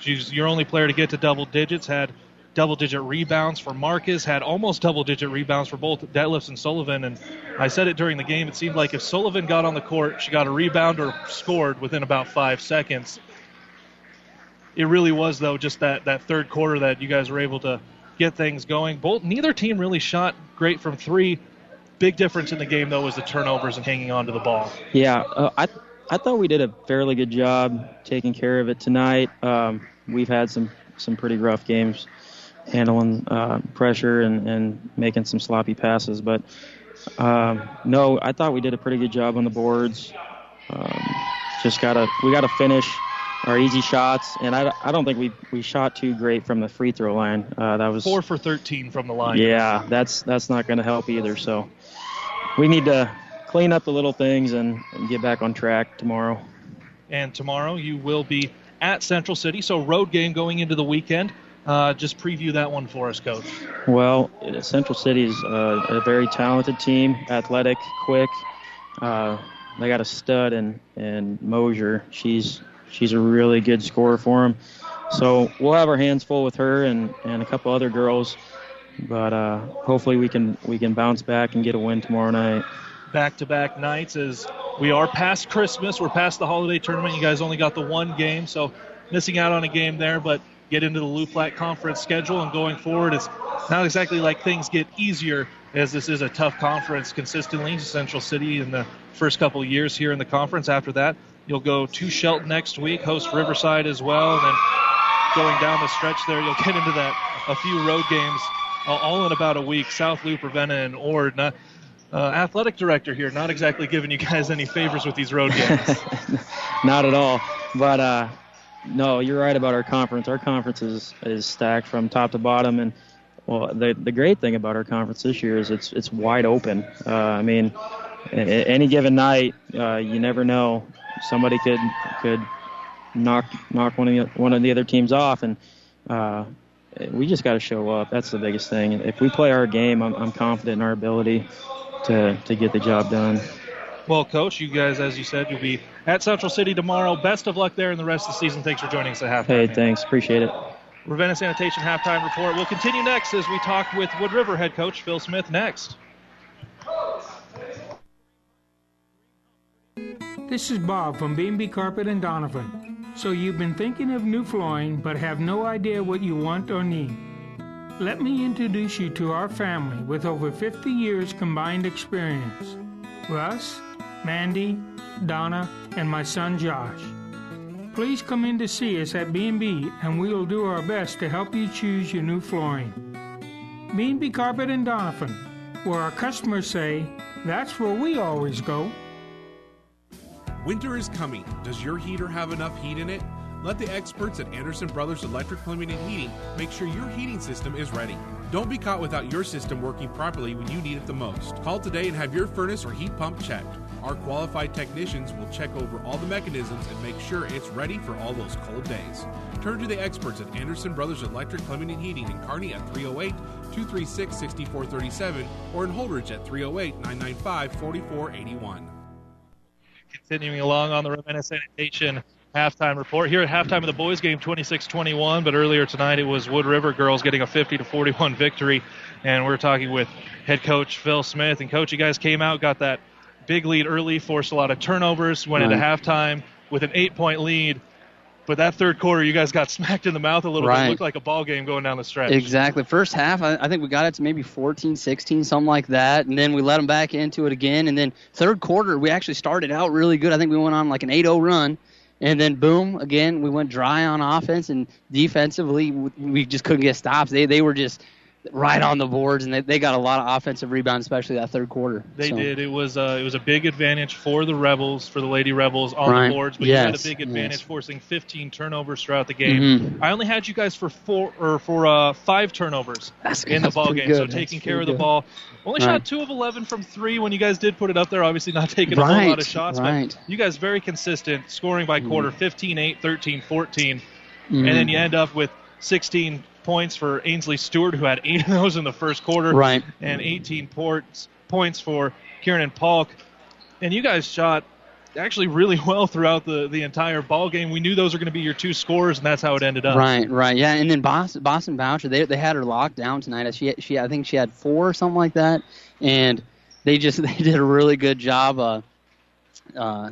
she's your only player to get to double digits, had double digit rebounds for Marcus, had almost double digit rebounds for both Detlefs and Sullivan. And I said it during the game, it seemed like if Sullivan got on the court, she got a rebound or scored within about five seconds. It really was, though, just that, that third quarter that you guys were able to get things going. Both neither team really shot great from three. Big difference in the game though was the turnovers and hanging on to the ball. Yeah, uh, I I thought we did a fairly good job taking care of it tonight. Um, we've had some some pretty rough games handling uh, pressure and, and making some sloppy passes, but um, no, I thought we did a pretty good job on the boards. Um, just gotta we gotta finish our easy shots, and I, I don't think we we shot too great from the free throw line. Uh, that was four for 13 from the line. Yeah, that's that's not going to help either. So we need to clean up the little things and, and get back on track tomorrow. And tomorrow you will be at Central City, so road game going into the weekend. Uh, just preview that one for us, Coach. Well, Central City is uh, a very talented team, athletic, quick. Uh, they got a stud in, in Mosier. She's she's a really good scorer for them. So we'll have our hands full with her and, and a couple other girls, but uh, hopefully we can we can bounce back and get a win tomorrow night. Back to back nights as we are past Christmas. We're past the holiday tournament. You guys only got the one game, so missing out on a game there, but get into the Loup Platte Conference schedule and going forward, it's not exactly like things get easier as this is a tough conference consistently. Central City in the first couple years here in the conference. After that, You'll go to Shelton next week, host Riverside as well, and then going down the stretch there, you'll get into that a few road games uh, all in about a week. South Loup, Ravenna, and Ord. Not, uh, athletic director here, not exactly giving you guys any favors with these road games. not at all. But uh, no, you're right about our conference. Our conference is, is stacked from top to bottom, and well, the the great thing about our conference this year is it's it's wide open. Uh, I mean, any given night, uh, you never know somebody could could knock knock one of the one of the other teams off, and uh, we just got to show up. That's the biggest thing. If we play our game, I'm, I'm confident in our ability to to get the job done. Well, Coach, you guys, as you said, you'll be at Central City tomorrow. Best of luck there in the rest of the season. Thanks for joining us at halftime. Hey, thanks. Appreciate it. Ravenna Sanitation halftime report. We'll continue next as we talk with Wood River head coach Phil Smith next. This is Bob from B&B Carpet and Donovan. So you've been thinking of new flooring but have no idea what you want or need. Let me introduce you to our family with over 50 years combined experience. Russ, Mandy, Donna, and my son Josh. Please come in to see us at B&B and we will do our best to help you choose your new flooring. B&B Carpet and Donovan, where our customers say, that's where we always go. Winter is coming. Does your heater have enough heat in it? Let the experts at Anderson Brothers Electric Plumbing and Heating make sure your heating system is ready. Don't be caught without your system working properly when you need it the most. Call today and have your furnace or heat pump checked. Our qualified technicians will check over all the mechanisms and make sure it's ready for all those cold days. Turn to the experts at Anderson Brothers Electric Plumbing and Heating in Kearney at 308 236 6437 or in Holdrege at 308 995 4481. Continuing along on the Ravenna Sanitation halftime report here at halftime of the boys game 26-21 but earlier tonight it was wood river girls getting a 50 to 41 victory and we're talking with head coach phil smith and coach you guys came out got that big lead early forced a lot of turnovers went into halftime with an eight point lead but that third quarter you guys got smacked in the mouth a little bit it looked like a ball game going down the stretch Exactly. First half, I, I think we got it to maybe 14, 16, something like that. And then we let them back into it again. And then third quarter, we actually started out really good. I think we went on like an 8 0 run. And then boom, again, we went dry on offense and defensively, we just couldn't get stops. They, they were just right on the boards, and they, they got a lot of offensive rebounds, especially that third quarter. They So- did. It was uh, it was a big advantage for the Rebels, for the Lady Rebels on Right. the boards, but you had a Yes, big yes. advantage forcing 15 turnovers throughout the game. Mhm. I only had you guys for four or for uh, five turnovers That's- in the ball game. So good. taking That's care of the good. ball. Only Right. shot two of 11 from three when you guys did put it up there. Obviously not taking a whole lot of shots, right. but you guys very consistent, scoring by quarter 15-8, 13-14, Mhm. and then you end up with 16 points for Ainsley Stewart, who had eight of those in the first quarter, Right. and 18 ports, points for Kieran and Polk. And you guys shot actually really well throughout the, the entire ball game. We knew those were going to be your two scores, and that's how it ended up. Right, right, yeah. And then Boston, Boston Boucher, they they had her locked down tonight. She she I think she had four or something like that, and they just they did a really good job. Uh, uh,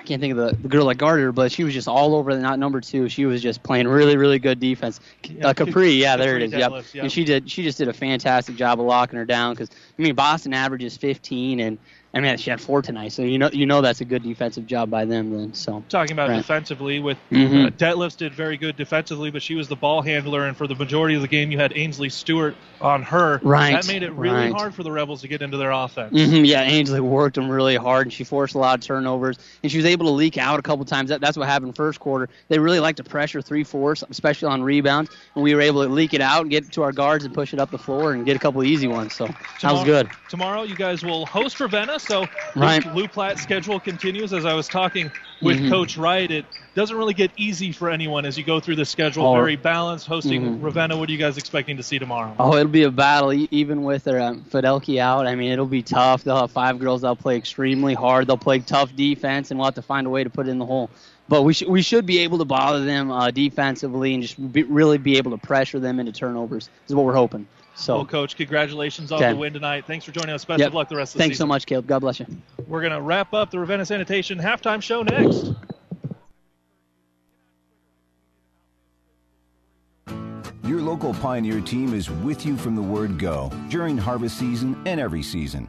I can't think of the, the girl that guarded her, but she was just all over. the Not number two. She was just playing really really good defense. Yeah, uh, Capri, yeah, there it is. Yep. yep. And she did she just did a fantastic job of locking her down because I mean Boston averages 15 and. I mean, she had four tonight, so you know you know that's a good defensive job by them. Then, so Talking about Right. defensively, with Mhm. uh, Detlefs did very good defensively, but she was the ball handler, and for the majority of the game, you had Ainsley Stewart on her. Right, That made it really right. hard for the Rebels to get into their offense. hmm yeah, Ainsley worked them really hard, and she forced a lot of turnovers, and she was able to leak out a couple times. That, that's what happened first quarter. They really like to pressure three fours, especially on rebounds, and we were able to leak it out and get it to our guards and push it up the floor and get a couple easy ones. So that was good. Tomorrow, you guys will host Ravenna, so Right. Loup Platte's schedule continues. As I was talking with Mhm. Coach Wright, it doesn't really get easy for anyone as you go through the schedule. Oh. Very balanced, hosting Mhm. Ravenna. What are you guys expecting to see tomorrow? Oh, it'll be a battle, even with their um, Fidelki out. I mean, it'll be tough. They'll have five girls. They'll play extremely hard. They'll play tough defense, and we'll have to find a way to put it in the hole. But we should we should be able to bother them uh, defensively and just be, really be able to pressure them into turnovers. Is what we're hoping. So, Well, Coach, congratulations on Okay. the win tonight. Thanks for joining us. Best Yep. of luck the rest of the thanks season. so much, Caleb. God bless you. We're going to wrap up the Ravenna Sanitation halftime show next. Your local Pioneer team is with you from the word go during harvest season and every season.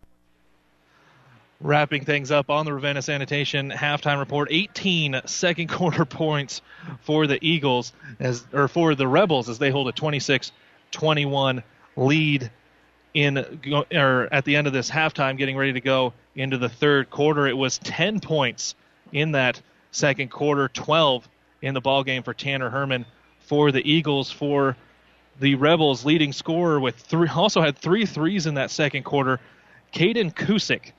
Wrapping things up on the Ravenna Sanitation halftime report, 18 second quarter points for the Eagles as or for the Rebels as they hold a 26-21 lead in or at the end of this halftime getting ready to go into the third quarter. It was 10 points in that second quarter, 12 in the ball game for Tanner Herman for the Eagles for the Rebels leading scorer with three also had three threes in that second quarter. Caden Kusick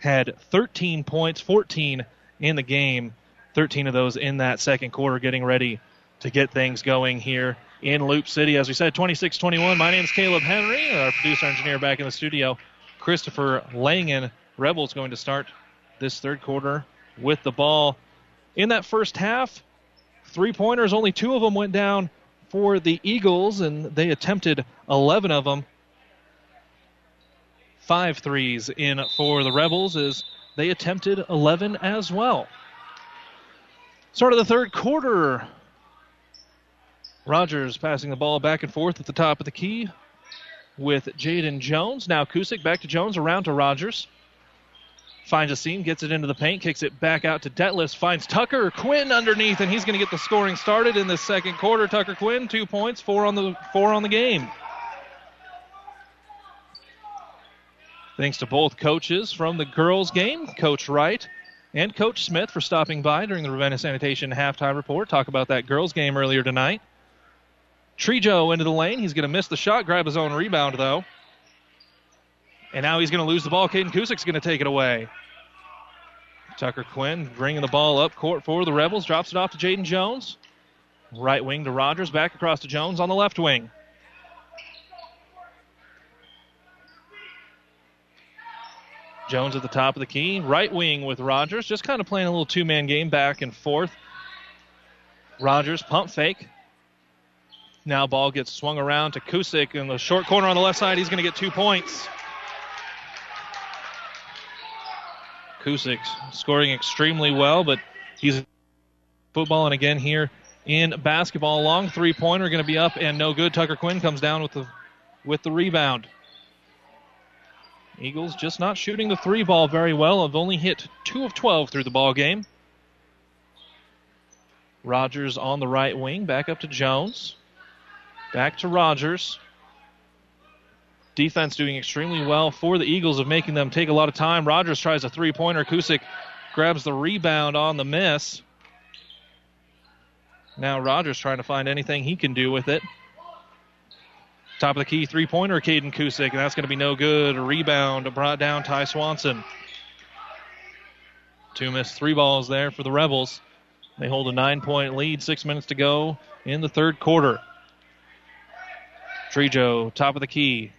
had 13 points, 14 in the game, 13 of those in that second quarter, getting ready to get things going here in Loup City. As we said, 26 21. My name is Caleb Henry, our producer engineer back in the studio, Christopher Langen. Rebels going to start this third quarter with the ball. In that first half, three pointers, only two of them went down for the Eagles, and they attempted 11 of them. Five threes in for the Rebels as they attempted 11 as well. Start of the third quarter. Rogers passing the ball back and forth at the top of the key with Jaden Jones. Now Kusick back to Jones, around to Rogers. Finds a seam, gets it into the paint, kicks it back out to Detlefs, finds Tucker Quinn underneath, and he's going to get the scoring started in the second quarter. Tucker Quinn, two points, four on the four on the game. Thanks to both coaches from the girls' game, Coach Wright and Coach Smith for stopping by during the Ravenna Sanitation halftime report. Talk about that girls' game earlier tonight. Trejo into the lane. He's going to miss the shot, grab his own rebound, though. And now he's going to lose the ball. Caden Kusick's going to take it away. Tucker Quinn bringing the ball up court for the Rebels. Drops it off to Jaden Jones. Right wing to Rogers. Back across to Jones on the left wing. Jones at the top of the key. Right wing with Rogers. Just kind of playing a little two man game back and forth. Rogers pump fake. Now ball gets swung around to Kusick in the short corner on the left side. He's going to get two points. Kusick scoring extremely well, but he's football and again here in basketball. Long three pointer going to be up and no good. Tucker Quinn comes down with the with the rebound. Eagles just not shooting the three ball very well. Have only hit two of twelve through the ball game. Rogers on the right wing, back up to Jones. Back to Rogers. Defense doing extremely well for the Eagles of making them take a lot of time. Rogers tries a three pointer. Kusick grabs the rebound on the miss. Now Rogers trying to find anything he can do with it. Top of the key three pointer, Caden Kusick, and that's going to be no good. A rebound brought down Ty Swanson. Two missed three balls there for the Rebels. They hold a nine point lead, six minutes to go in the third quarter. Trejo, top of the key,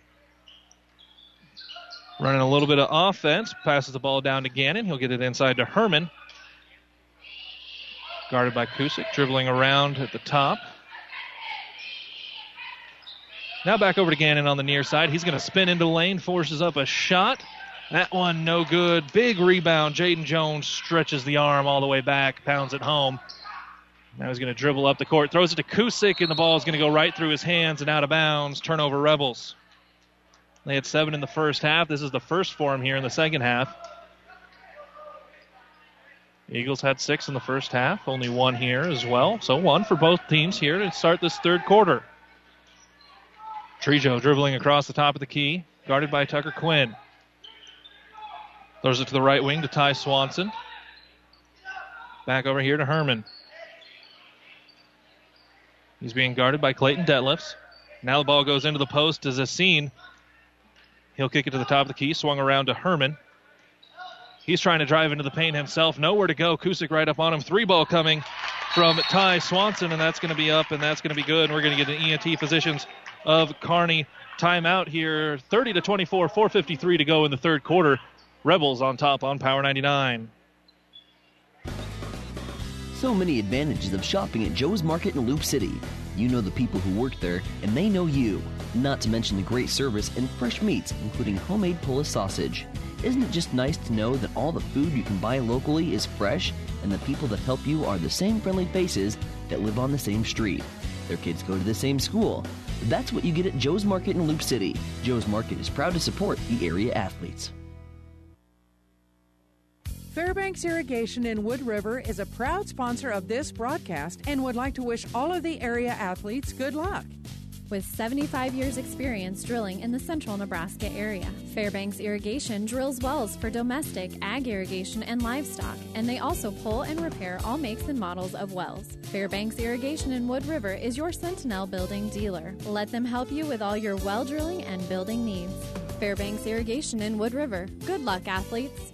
Running a little bit of offense. Passes the ball down to Gannon. He'll get it inside to Herman. Guarded by Kusick. Dribbling around at the top. Now back over to Gannon on the near side. He's going to spin into the lane. Forces up a shot. That one no good. Big rebound. Jaden Jones stretches the arm all the way back. Pounds it home. Now he's going to dribble up the court. Throws it to Kusick, and the ball is going to go right through his hands and out of bounds. Turnover Rebels. They had seven in the first half. This is the first for them here in the second half. Eagles had six in the first half, only one here as well. So one for both teams here to start this third quarter. Trejo dribbling across the top of the key, guarded by Tucker Quinn. Throws it to the right wing to Ty Swanson. Back over here to Herman. He's being guarded by Clayton Detlefs. Now the ball goes into the post to Zassine. He'll kick it to the top of the key, swung around to Herman. He's trying to drive into the paint himself. Nowhere to go. Kusick right up on him. Three ball coming from Ty Swanson, and that's going to be up, and that's going to be good. And we're going to get an ENT Physicians of Kearney. Timeout here. 30 to 24, 4:53 to go in the third quarter. Rebels on top on Power 99. So many advantages of shopping at Joe's Market in Loup City. You know the people who work there, and they know you. Not to mention the great service and fresh meats, including homemade Polish sausage. Isn't it just nice to know that all the food you can buy locally is fresh, and the people that help you are the same friendly faces that live on the same street? Their kids go to the same school. That's what you get at Joe's Market in Loup City. Joe's Market is proud to support the area athletes. Fairbanks Irrigation in Wood River is a proud sponsor of this broadcast and would like to wish all of the area athletes good luck. With 75 years' experience drilling in the central Nebraska area, Fairbanks Irrigation drills wells for domestic, ag irrigation, and livestock, and they also pull and repair all makes and models of wells. Fairbanks Irrigation in Wood River is your Sentinel building dealer. Let them help you with all your well drilling and building needs. Fairbanks Irrigation in Wood River. Good luck, athletes.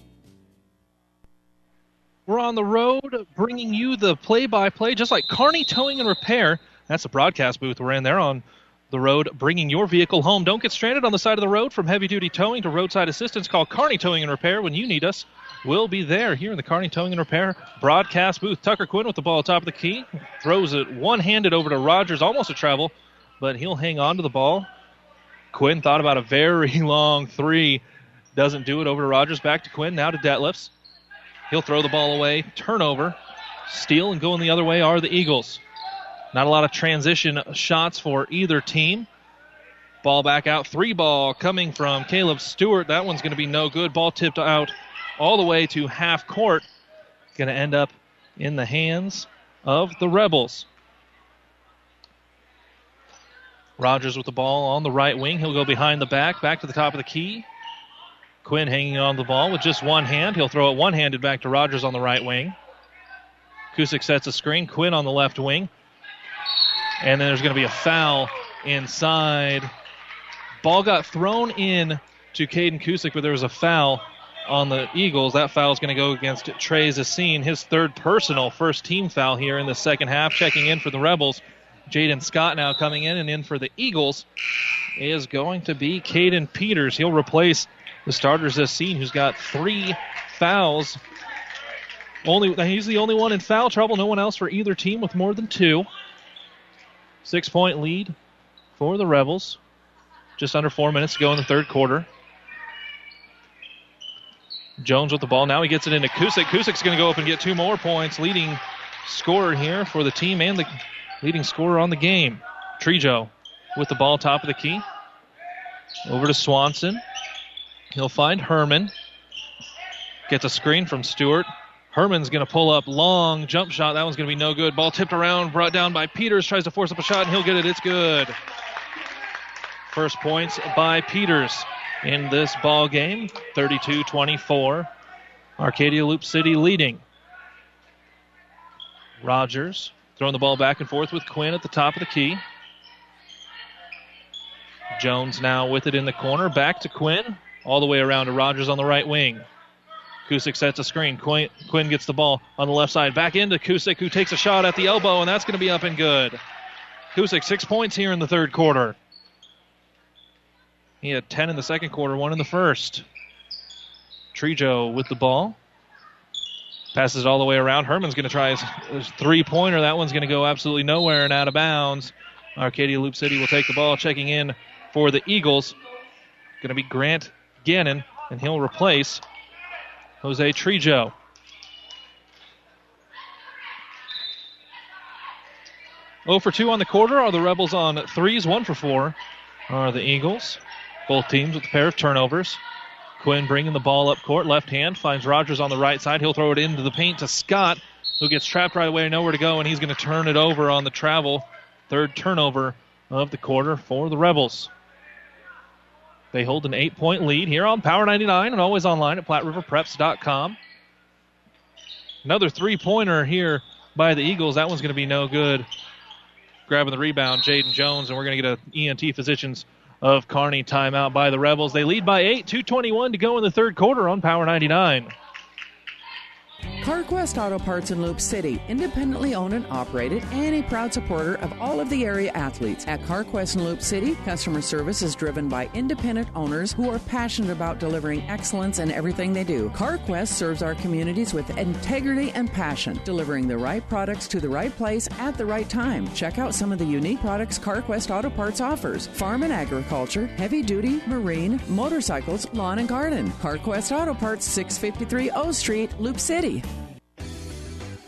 We're on the road bringing you the play by play, just like Kearney Towing and Repair. That's the broadcast booth we're in there on the road, bringing your vehicle home. Don't get stranded on the side of the road from heavy duty towing to roadside assistance. Call Kearney Towing and Repair when you need us. We'll be there here in the Kearney Towing and Repair broadcast booth. Tucker Quinn with the ball top of the key. Throws it one handed over to Rogers, almost a travel, but he'll hang on to the ball. Quinn thought about a very long three. Doesn't do it over to Rogers. Back to Quinn. Now to Detlefs. He'll throw the ball away. Turnover. Steal and going the other way are the Eagles. Not a lot of transition shots for either team. Ball back out. Three ball coming from Caleb Stewart. That one's going to be no good. Ball tipped out all the way to half court. Going to end up in the hands of the Rebels. Rogers with the ball on the right wing. He'll go behind the back, back to the top of the key. Quinn hanging on the ball with just one hand. He'll throw it one handed back to Rogers on the right wing. Kusick sets a screen. Quinn on the left wing. And then there's going to be a foul inside. Ball got thrown in to Caden Kusick, but there was a foul on the Eagles. That foul is going to go against Trey Zassine, his third personal, first team foul here in the second half. Checking in for the Rebels. Jaden Scott now coming in and in for the Eagles is going to be Caden Peters. He'll replace the starters Zassine, who's got three fouls. Only he's the only one in foul trouble. No one else for either team with more than two. Six point lead for the Rebels. Just under four minutes to go in the third quarter. Jones with the ball. Now he gets it into Kusick. Kusick's going to go up and get two more points. Leading scorer here for the team and the leading scorer on the game. Trejo with the ball top of the key. Over to Swanson. He'll find Herman. Gets a screen from Stewart. Herman's going to pull up long jump shot. That one's going to be no good. Ball tipped around, brought down by Peters. Tries to force up a shot, and he'll get it. It's good. First points by Peters in this ball game. 32-24. Arcadia Loup City leading. Rogers throwing the ball back and forth with Quinn at the top of the key. Jones now with it in the corner. Back to Quinn. All the way around to Rogers on the right wing. Kusick sets a screen. Quinn, Quinn gets the ball on the left side. Back into Kusick, who takes a shot at the elbow, and that's going to be up and good. Kusick, six points here in the third quarter. He had 10 in the second quarter, one in the first. Trejo with the ball. Passes it all the way around. Herman's going to try his, three pointer. That one's going to go absolutely nowhere and out of bounds. Arcadia Loup City will take the ball, checking in for the Eagles. Going to be Grant Gannon, and he'll replace Jose Trejo. Oh for 2 on the quarter are the Rebels on threes. 1 for 4 are the Eagles. Both teams with a pair of turnovers. Quinn bringing the ball up court. Left hand finds Rogers on the right side. He'll throw it into the paint to Scott, who gets trapped right away, nowhere to go, and he's going to turn it over on the travel. Third turnover of the quarter for the Rebels. They hold an eight point lead here on Power 99 and always online at PlatteRiverPreps.com. Another three pointer here by the Eagles. That one's going to be no good. Grabbing the rebound, Jaden Jones, and we're going to get a ENT Physicians of Kearney timeout by the Rebels. They lead by eight, 221 to go in the third quarter on Power 99. CarQuest Auto Parts in Loup City, independently owned and operated, and a proud supporter of all of the area athletes. At CarQuest in Loup City, customer service is driven by independent owners who are passionate about delivering excellence in everything they do. CarQuest serves our communities with integrity and passion, delivering the right products to the right place at the right time. Check out some of the unique products CarQuest Auto Parts offers farm and agriculture, heavy duty, marine, motorcycles, lawn and garden. CarQuest Auto Parts, 653 O Street, Loup City.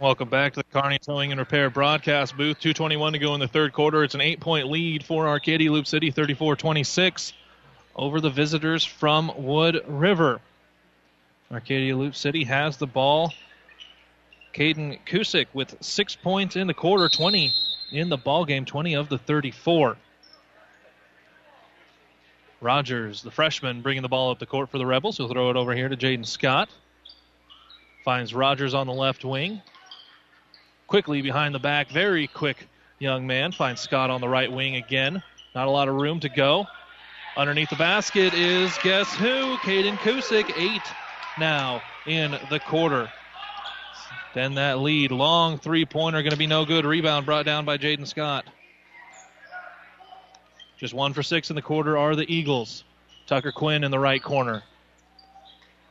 Welcome back to the Kearney Towing and Repair broadcast booth. 221 to go in the third quarter. It's an eight point lead for Arcadia Loup City, 34 26 over the visitors from Wood River. Arcadia Loup City has the ball. Caden Kusick with six points in the quarter, 20 in the ball game, 20 of the 34. Rogers, the freshman, bringing the ball up the court for the Rebels. He'll throw it over here to Jaden Scott. Finds Rogers on the left wing. Quickly behind the back, very quick young man. Finds Scott on the right wing again. Not a lot of room to go. Underneath the basket is guess who? Caden Kusick, eight now in the quarter. Then that lead, long three pointer, going to be no good. Rebound brought down by Jaden Scott. Just one for six in the quarter are the Eagles. Tucker Quinn in the right corner.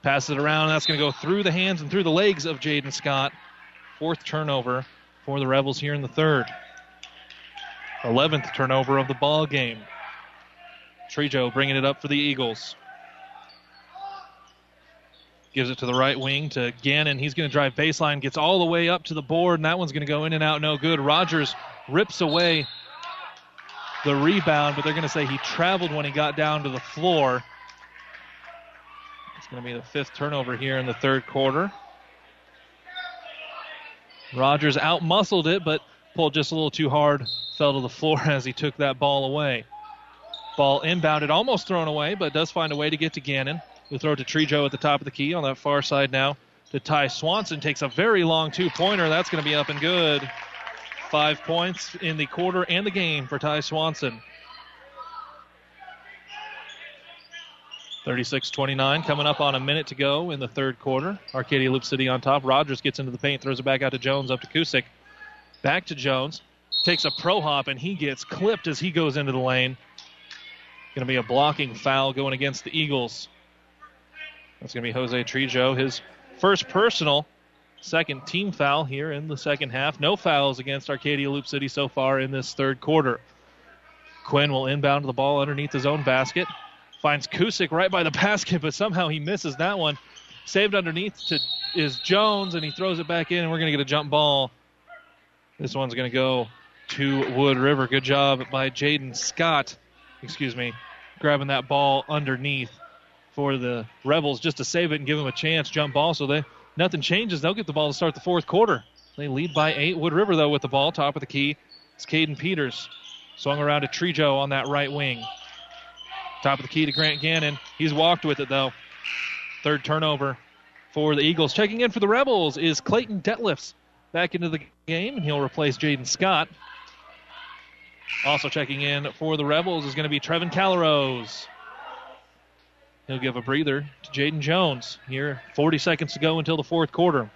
Passes it around. That's going to go through the hands and through the legs of Jaden Scott. Fourth turnover for the Rebels here in the third. 11th turnover of the ball game. Trejo bringing it up for the Eagles. Gives it to the right wing to Gannon. He's going to drive baseline, gets all the way up to the board, and that one's going to go in and out, no good. Rogers rips away the rebound, but they're going to say he traveled when he got down to the floor. It's going to be the fifth turnover here in the third quarter. Rogers outmuscled it, but pulled just a little too hard, fell to the floor as he took that ball away. Ball inbounded, almost thrown away, but does find a way to get to Gannon. Who throw it to Trejo at the top of the key on that far side now to Ty Swanson. Takes a very long two pointer. That's going to be up and good. Five points in the quarter and the game for Ty Swanson. 36 29, coming up on a minute to go in the third quarter. Arcadia Loup City on top. Rogers gets into the paint, throws it back out to Jones, up to Kusick. Back to Jones. Takes a pro hop, and he gets clipped as he goes into the lane. Going to be a blocking foul going against the Eagles. That's going to be Jose Trejo, his first personal, second team foul here in the second half. No fouls against Arcadia Loup City so far in this third quarter. Quinn will inbound the ball underneath his own basket. Finds Kusick right by the basket, but somehow he misses that one. Saved underneath to is Jones, and he throws it back in, and we're going to get a jump ball. This one's going to go to Wood River. Good job by Jaden Scott, excuse me, grabbing that ball underneath for the Rebels just to save it and give them a chance. Jump ball, so they nothing changes. They'll get the ball to start the fourth quarter. They lead by eight. Wood River though with the ball, top of the key. It's Caden Peters. Swung around to Trejo on that right wing. Top of the key to Grant Gannon. He's walked with it though. Third turnover for the Eagles. Checking in for the Rebels is Clayton Detlefs back into the game, and he'll replace Jaden Scott. Also checking in for the Rebels is going to be Trevin Calrose. He'll give a breather to Jaden Jones here. 40 seconds to go until the fourth quarter.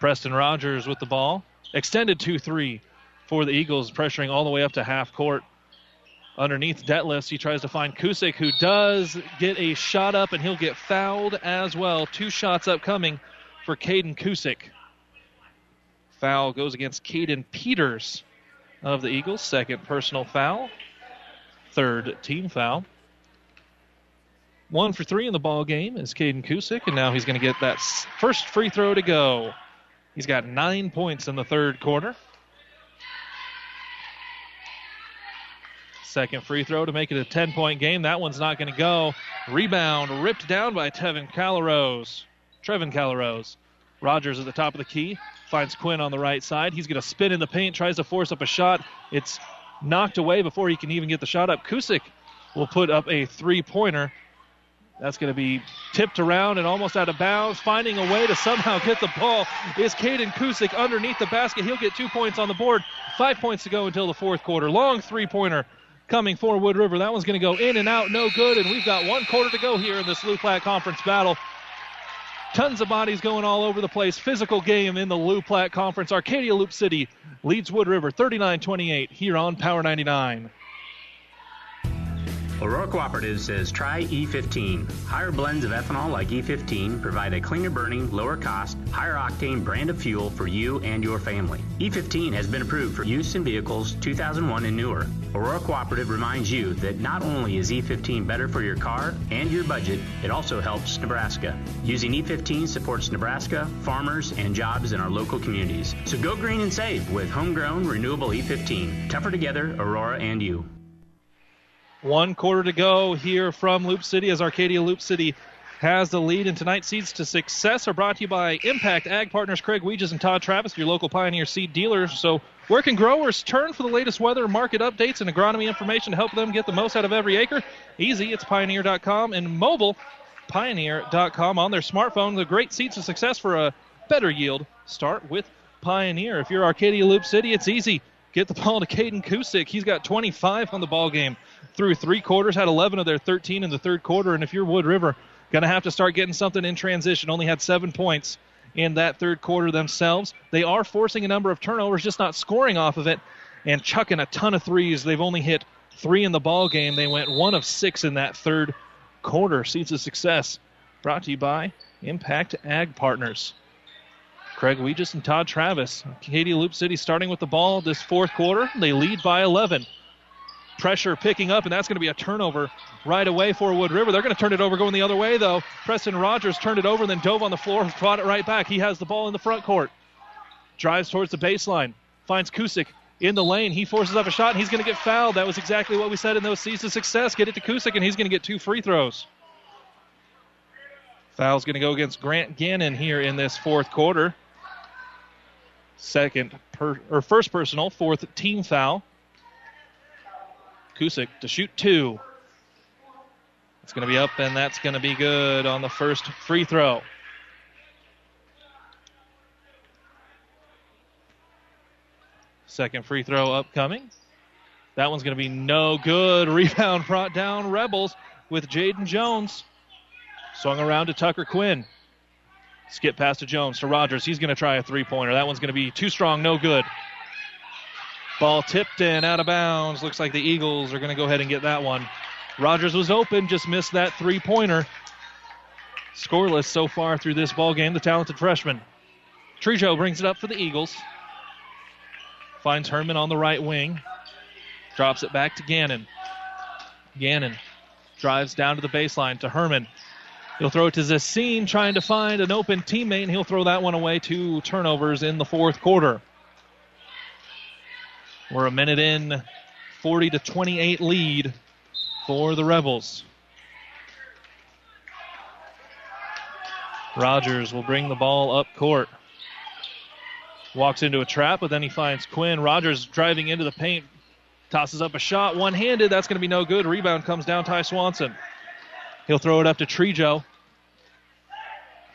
Preston Rogers with the ball. Extended 2 3 for the Eagles, pressuring all the way up to half court. Underneath Detlefs, he tries to find Kusick, who does get a shot up, and he'll get fouled as well. Two shots upcoming for Caden Kusick. Foul goes against Caden Peters of the Eagles. Second personal foul. Third team foul. One for three in the ball game is Caden Kusick, and now he's going to get that first free throw to go. He's got nine points in the third quarter. Second free throw to make it a 10 point game. That one's not going to go. Rebound ripped down by Tevin Calrose. Trevin Calrose. Rogers at the top of the key. Finds Quinn on the right side. He's going to spin in the paint, tries to force up a shot. It's knocked away before he can even get the shot up. Kusick will put up a three pointer. That's going to be tipped around and almost out of bounds. Finding a way to somehow get the ball is Caden Kusick underneath the basket. He'll get two points on the board. Five points to go until the fourth quarter. Long three pointer coming for Wood River. That one's going to go in and out, no good. And we've got one quarter to go here in this Loup Platte Conference battle. Tons of bodies going all over the place. Physical game in the Loup Platte Conference. Arcadia Loup City leads Wood River 39 28 here on Power 99. Aurora Cooperative says try E15. Higher blends of ethanol like E15 provide a cleaner burning, lower cost, higher octane brand of fuel for you and your family. E15 has been approved for use in vehicles 2001 and newer. Aurora Cooperative reminds you that not only is E15 better for your car and your budget, it also helps Nebraska. Using E15 supports Nebraska, farmers, and jobs in our local communities. So go green and save with homegrown renewable E15. Tougher together, Aurora and you. One quarter to go here from Loup City as Arcadia Loup City has the lead. And tonight's seeds to success are brought to you by Impact Ag Partners Craig Weeges and Todd Travis, your local Pioneer seed dealers. So, where can growers turn for the latest weather, market updates, and agronomy information to help them get the most out of every acre? Easy, it's pioneer.com and mobile, pioneer.com on their smartphone. The great seeds to success for a better yield. Start with Pioneer. If you're Arcadia Loup City, it's easy. Get the ball to Caden Kusick. He's got 25 on the ball game through three quarters, had 11 of their 13 in the third quarter. And if you're Wood River, Going to have to start getting something in transition. Only had seven points in that third quarter themselves. They are forcing a number of turnovers, just not scoring off of it, and chucking a ton of threes. They've only hit three in the ball game. They went one of six in that third quarter. Seeds of success brought to you by Impact Ag Partners. Craig Weegis and Todd Travis. Katie Loup City starting with the ball this fourth quarter. They lead by 11. Pressure picking up, and that's going to be a turnover right away for Wood River. They're going to turn it over going the other way, though. Preston Rogers turned it over, and then dove on the floor, brought it right back. He has the ball in the front court. Drives towards the baseline. Finds Kusick in the lane. He forces up a shot, and he's going to get fouled. That was exactly what we said in those seasons of success. Get it to Kusick, and he's going to get two free throws. Foul's going to go against Grant Gannon here in this fourth quarter. Second per, or first personal, fourth team foul. Kusick to shoot two. It's going to be up, and that's going to be good on the first free throw. Second free throw upcoming. That one's going to be no good. Rebound brought down Rebels with Jaden Jones. Swung around to Tucker Quinn. Skip pass to Jones to Rogers. He's going to try a three pointer. That one's going to be too strong, no good. Ball tipped in, out of bounds. Looks like the Eagles are going to go ahead and get that one. Rogers was open, just missed that three pointer. Scoreless so far through this ball game, the talented freshman. Trejo brings it up for the Eagles. Finds Herman on the right wing. Drops it back to Gannon. Gannon drives down to the baseline to Herman. He'll throw it to Zassine, trying to find an open teammate, and he'll throw that one away. Two turnovers in the fourth quarter. We're a minute in, 40 to 28 lead for the Rebels. Rogers will bring the ball up court. Walks into a trap, but then he finds Quinn. Rogers driving into the paint, tosses up a shot, one handed. That's going to be no good. Rebound comes down Ty Swanson. He'll throw it up to Trejo.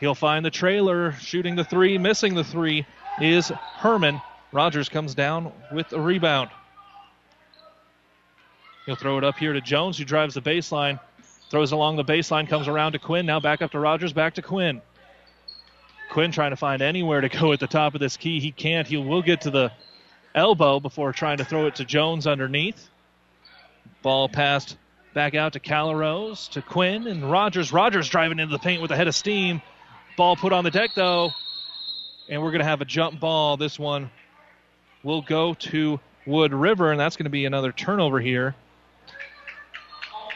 He'll find the trailer, shooting the three, missing the three is Herman. Rogers comes down with a rebound. He'll throw it up here to Jones, who drives the baseline, throws along the baseline, comes around to Quinn. Now back up to Rogers, back to Quinn. Quinn trying to find anywhere to go at the top of this key. He can't. He will get to the elbow before trying to throw it to Jones underneath. Ball passed back out to Calrose, to Quinn, and Rogers. Rogers driving into the paint with a head of steam. Ball put on the deck, though, and we're going to have a jump ball. This one will go to Wood River, and that's going to be another turnover here.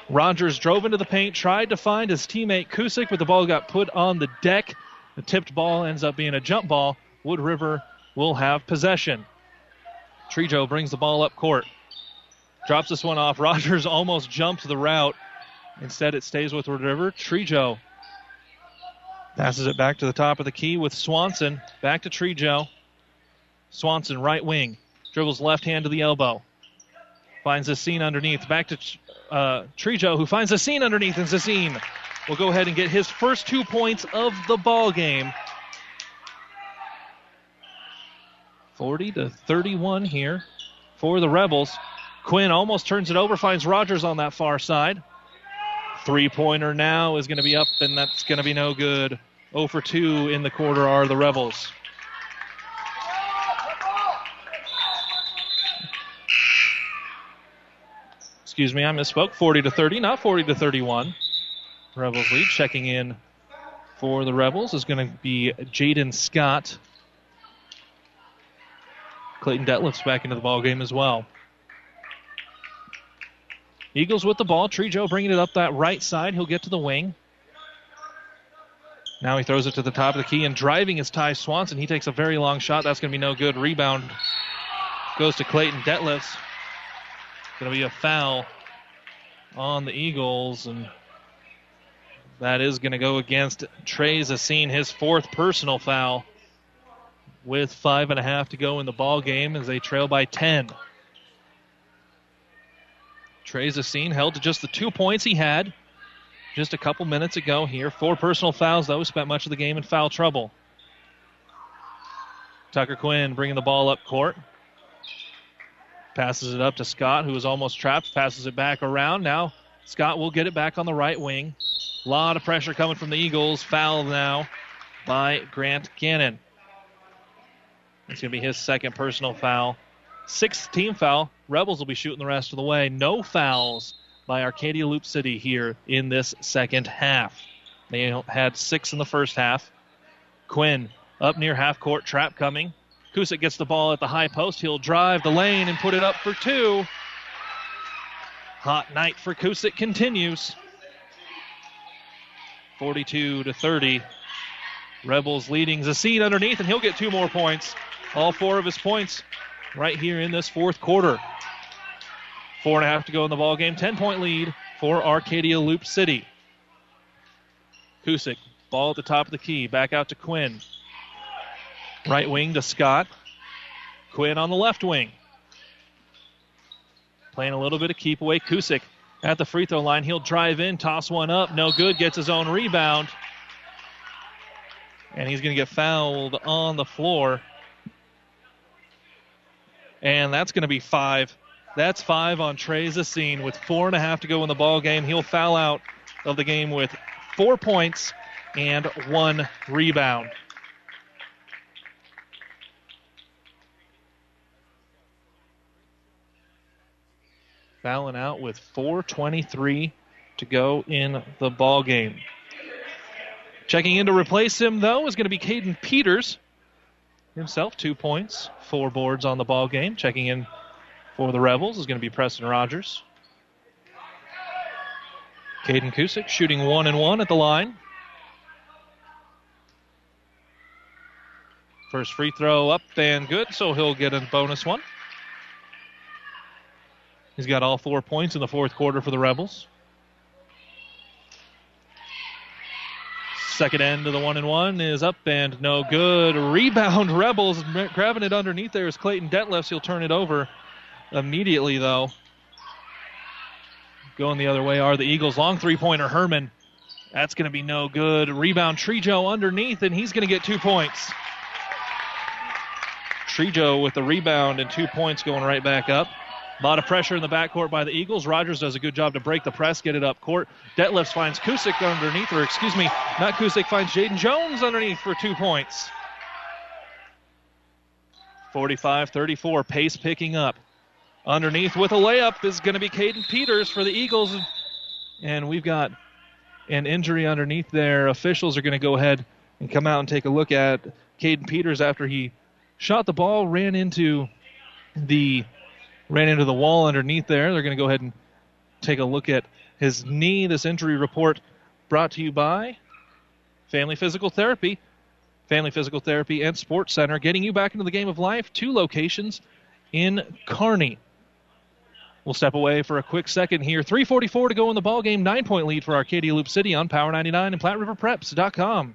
Rogers drove into the paint, tried to find his teammate Kusick, but the ball got put on the deck. The tipped ball ends up being a jump ball. Wood River will have possession. Trejo brings the ball up court. Drops this one off. Rogers almost jumps the route. Instead, it stays with River. Trejo passes it back to the top of the key with Swanson. Back to Trejo. Swanson, right wing. Dribbles left hand to the elbow. Finds Zassine underneath. Back to uh, Trejo, who finds Zassine underneath, and Zassine will go ahead and get his first two points of the ball game. 40 to 31 here for the Rebels. Quinn almost turns it over, finds Rogers on that far side. Three pointer now is going to be up, and that's going to be no good. 0 for 2 in the quarter are the Rebels. Excuse me, I misspoke. 40 to 30, not 40 to 31. Rebels lead. Checking in for the Rebels is going to be Jaden Scott. Clayton Detlef's back into the ball game as well. Eagles with the ball. Trejo bringing it up that right side. He'll get to the wing. Now he throws it to the top of the key and driving is Ty Swanson. He takes a very long shot. That's going to be no good. Rebound goes to Clayton Detlefs. Going to be a foul on the Eagles, and that is going to go against Trey Zassine, his fourth personal foul, with five and a half to go in the ball game as they trail by ten. Trey Zassine held to just the two points he had just a couple minutes ago here. Four personal fouls, though. Spent much of the game in foul trouble. Tucker Quinn bringing the ball up court. Passes it up to Scott, who was almost trapped. Passes it back around. Now Scott will get it back on the right wing. A lot of pressure coming from the Eagles. Foul now by Grant Gannon. It's going to be his second personal foul. Sixth team foul. Rebels will be shooting the rest of the way. No fouls by Arcadia Loup City here in this second half. They had six in the first half. Quinn up near half court, trap coming. Kusick gets the ball at the high post. He'll drive the lane and put it up for two. Hot night for Kusick continues. 42 to 30. Rebels leading Zacine underneath, and he'll get two more points. All four of his points right here in this fourth quarter. Four and a half to go in the ball game. Ten point lead for Arcadia Loup City. Kusick, ball at the top of the key. Back out to Quinn. Right wing to Scott. Quinn on the left wing. Playing a little bit of keep away. Kusick at the free throw line. He'll drive in, toss one up. No good. Gets his own rebound. And he's going to get fouled on the floor. And that's going to be five. That's five on Trey Zacine with four and a half to go in the ball game. He'll foul out of the game with four points and one rebound. Fouling out with 4:23 to go in the ball game. Checking in to replace him though is going to be Caden Peters himself, two points, four boards on the ball game. Checking in for the Rebels is going to be Preston Rogers. Caden Kusick shooting one and one at the line. First free throw up and good, so he'll get a bonus one. He's got all four points in the fourth quarter for the Rebels. Second end of the one and one is up and no good. Rebound Rebels grabbing it underneath there is Clayton Detlefs. He'll turn it over immediately though. Going the other way are the Eagles. Long three pointer Herman. That's going to be no good. Rebound Trejo underneath and he's going to get two points. Trejo with the rebound and two points going right back up. A lot of pressure in the backcourt by the Eagles. Rogers does a good job to break the press, get it up court. Detlefs finds Kusick underneath, or excuse me, not Kusick, finds Jaden Jones underneath for two points. 45 34, pace picking up. Underneath with a layup is going to be Caden Peters for the Eagles. And we've got an injury underneath there. Officials are going to go ahead and come out and take a look at Caden Peters after he shot the ball, ran into the ran into the wall underneath there. They're going to go ahead and take a look at his knee. This injury report brought to you by Family Physical Therapy. Family Physical Therapy and Sports Center, getting you back into the game of life. Two locations in Kearney. We'll step away for a quick second here. 3:44 to go in the ball game. Nine point lead for Arcadia Loup City on Power 99 and PlatteRiverPreps.com.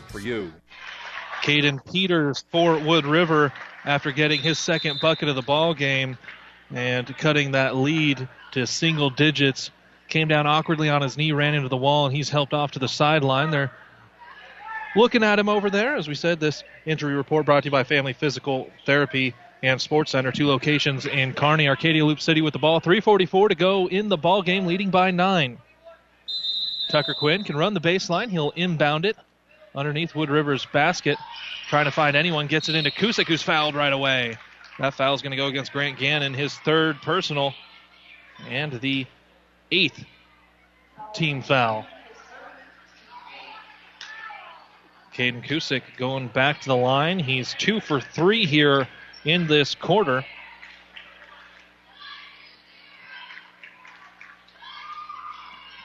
for you. Caden Peters for Wood River after getting his second bucket of the ball game and cutting that lead to single digits. Came down awkwardly on his knee, ran into the wall, and he's helped off to the sideline. They're looking at him over there. As we said, this injury report brought to you by Family Physical Therapy and Sports Center, two locations in Kearney, Arcadia Loup City with the ball. 344 to go in the ball game, leading by nine. Tucker Quinn can run the baseline. He'll inbound it underneath Wood River's basket, trying to find anyone. Gets it into Kusick, who's fouled right away. That foul is going to go against Grant Gannon, his third personal, and the eighth team foul. Caden Kusick going back to the line. He's two for three here in this quarter.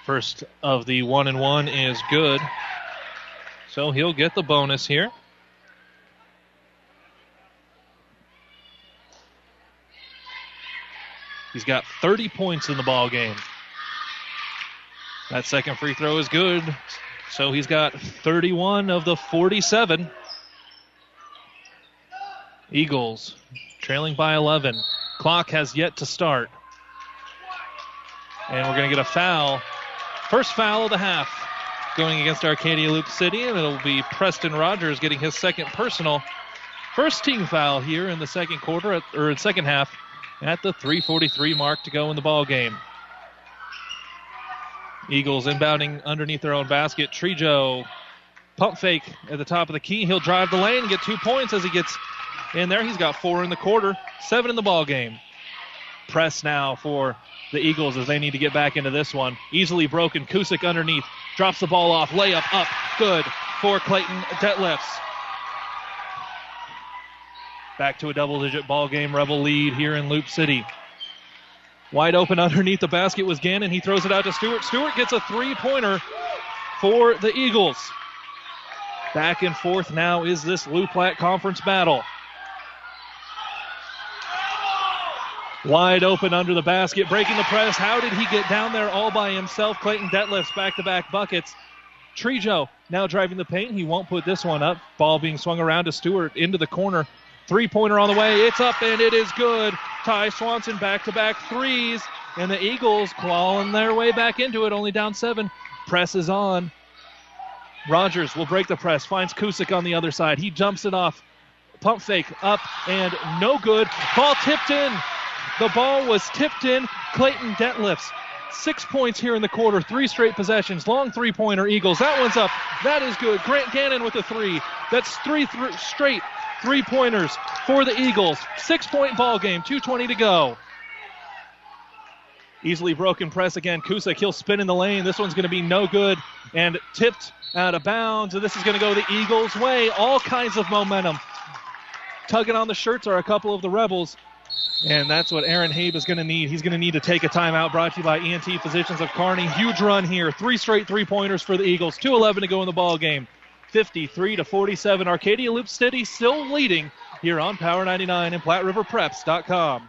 First of the one and one is good. So he'll get the bonus here. He's got 30 points in the ball game. That second free throw is good. So he's got 31 of the 47. Eagles trailing by 11. Clock has yet to start. And we're going to get a foul. First foul of the half going against Arcadia Loup City, and it'll be Preston Rogers getting his second personal. First team foul here in the second quarter, at, or second half, at the 3:43 mark to go in the ball game. Eagles inbounding underneath their own basket. Trejo pump fake at the top of the key. He'll drive the lane get two points as he gets in there. He's got four in the quarter, seven in the ball game. Press now for the Eagles as they need to get back into this one. Easily broken. Kusick underneath. Drops the ball off. Layup up. Good for Clayton Detlefs. Back to a double digit ball game. Rebel lead here in Loup City. Wide open underneath the basket was Gannon. He throws it out to Stewart. Stewart gets a three pointer for the Eagles. Back and forth now is this Loup Platte Conference battle. Wide open under the basket, breaking the press. How did he get down there all by himself? Clayton Detlefs back to back buckets. Trejo now driving the paint. He won't put this one up. Ball being swung around to Stewart into the corner. Three pointer on the way. It's up and it is good. Ty Swanson back to back threes. And the Eagles clawing their way back into it, only down seven. Presses on. Rogers will break the press, finds Kusick on the other side. He jumps it off. Pump fake up and no good. Ball tipped in. The ball was tipped in. Clayton Detlefs. Six points here in the quarter, three straight possessions. Long three pointer Eagles. That one's up. That is good. Grant Gannon with a three. That's three th- straight three pointers for the Eagles. Six point ball game, 2.20 to go. Easily broken press again. Kusick, he'll spin in the lane. This one's going to be no good and tipped out of bounds. This is going to go the Eagles' way. All kinds of momentum. Tugging on the shirts are a couple of the Rebels. And that's what Aaron Habe is going to need. He's going to need to take a timeout. Brought to you by ENT Physicians of Kearney. Huge run here. Three straight three pointers for the Eagles. 2:11 to go in the ball game. 53 to 47. Arcadia Loup City still leading here on Power 99 and PlatteRiverPreps.com.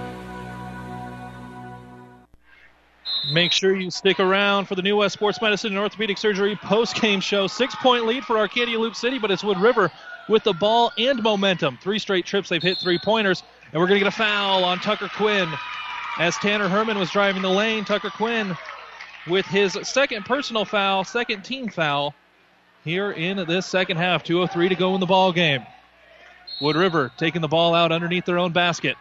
Make sure you stick around for the New West Sports Medicine and Orthopedic Surgery post-game show. Six-point lead for Arcadia Loup City, but it's Wood River with the ball and momentum. Three straight trips, they've hit three-pointers, and we're going to get a foul on Tucker Quinn. As Tanner Herman was driving the lane, Tucker Quinn with his second personal foul, second team foul here in this second half. 2.03 to go in the ball game. Wood River taking the ball out underneath their own basket.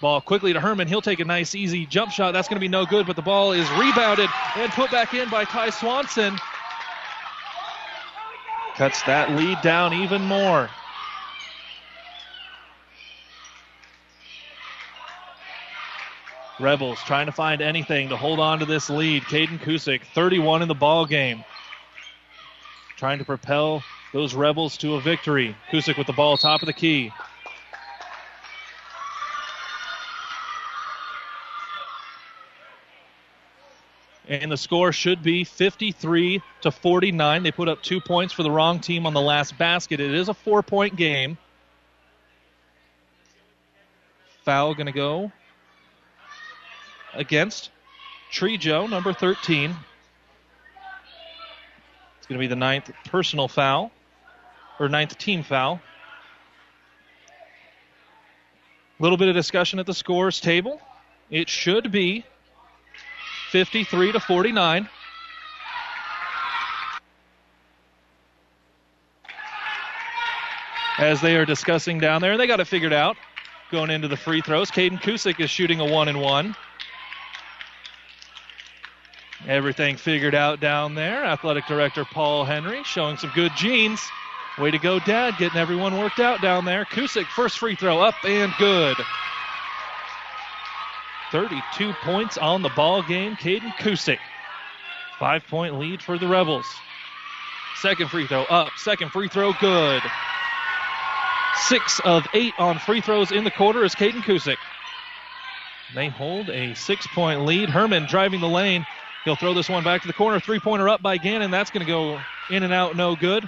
Ball quickly to Herman. He'll take a nice, easy jump shot. That's going to be no good, but the ball is rebounded and put back in by Ty Swanson. Cuts that lead down even more. Rebels trying to find anything to hold on to this lead. Caden Kusick, 31 in the ball game. Trying to propel those Rebels to a victory. Kusick with the ball top of the key. And the score should be 53 to 49. They put up two points for the wrong team on the last basket. It is a four point game. Foul going to go against Trejo, number 13. It's going to be the ninth personal foul, or ninth team foul. A little bit of discussion at the scores table. It should be 53 to 49. As they are discussing down there, and they got it figured out going into the free throws. Caden Kusick is shooting a one and one. Everything figured out down there. Athletic director Paul Henry showing some good genes. Way to go, Dad, getting everyone worked out down there. Kusick, first free throw up and good. 32 points on the ball game. Caden Kusick. Five point lead for the Rebels. Second free throw up. Second free throw good. Six of eight on free throws in the quarter is Caden Kusick. They hold a six point lead. Herman driving the lane. He'll throw this one back to the corner. Three pointer up by Gannon. That's going to go in and out, no good.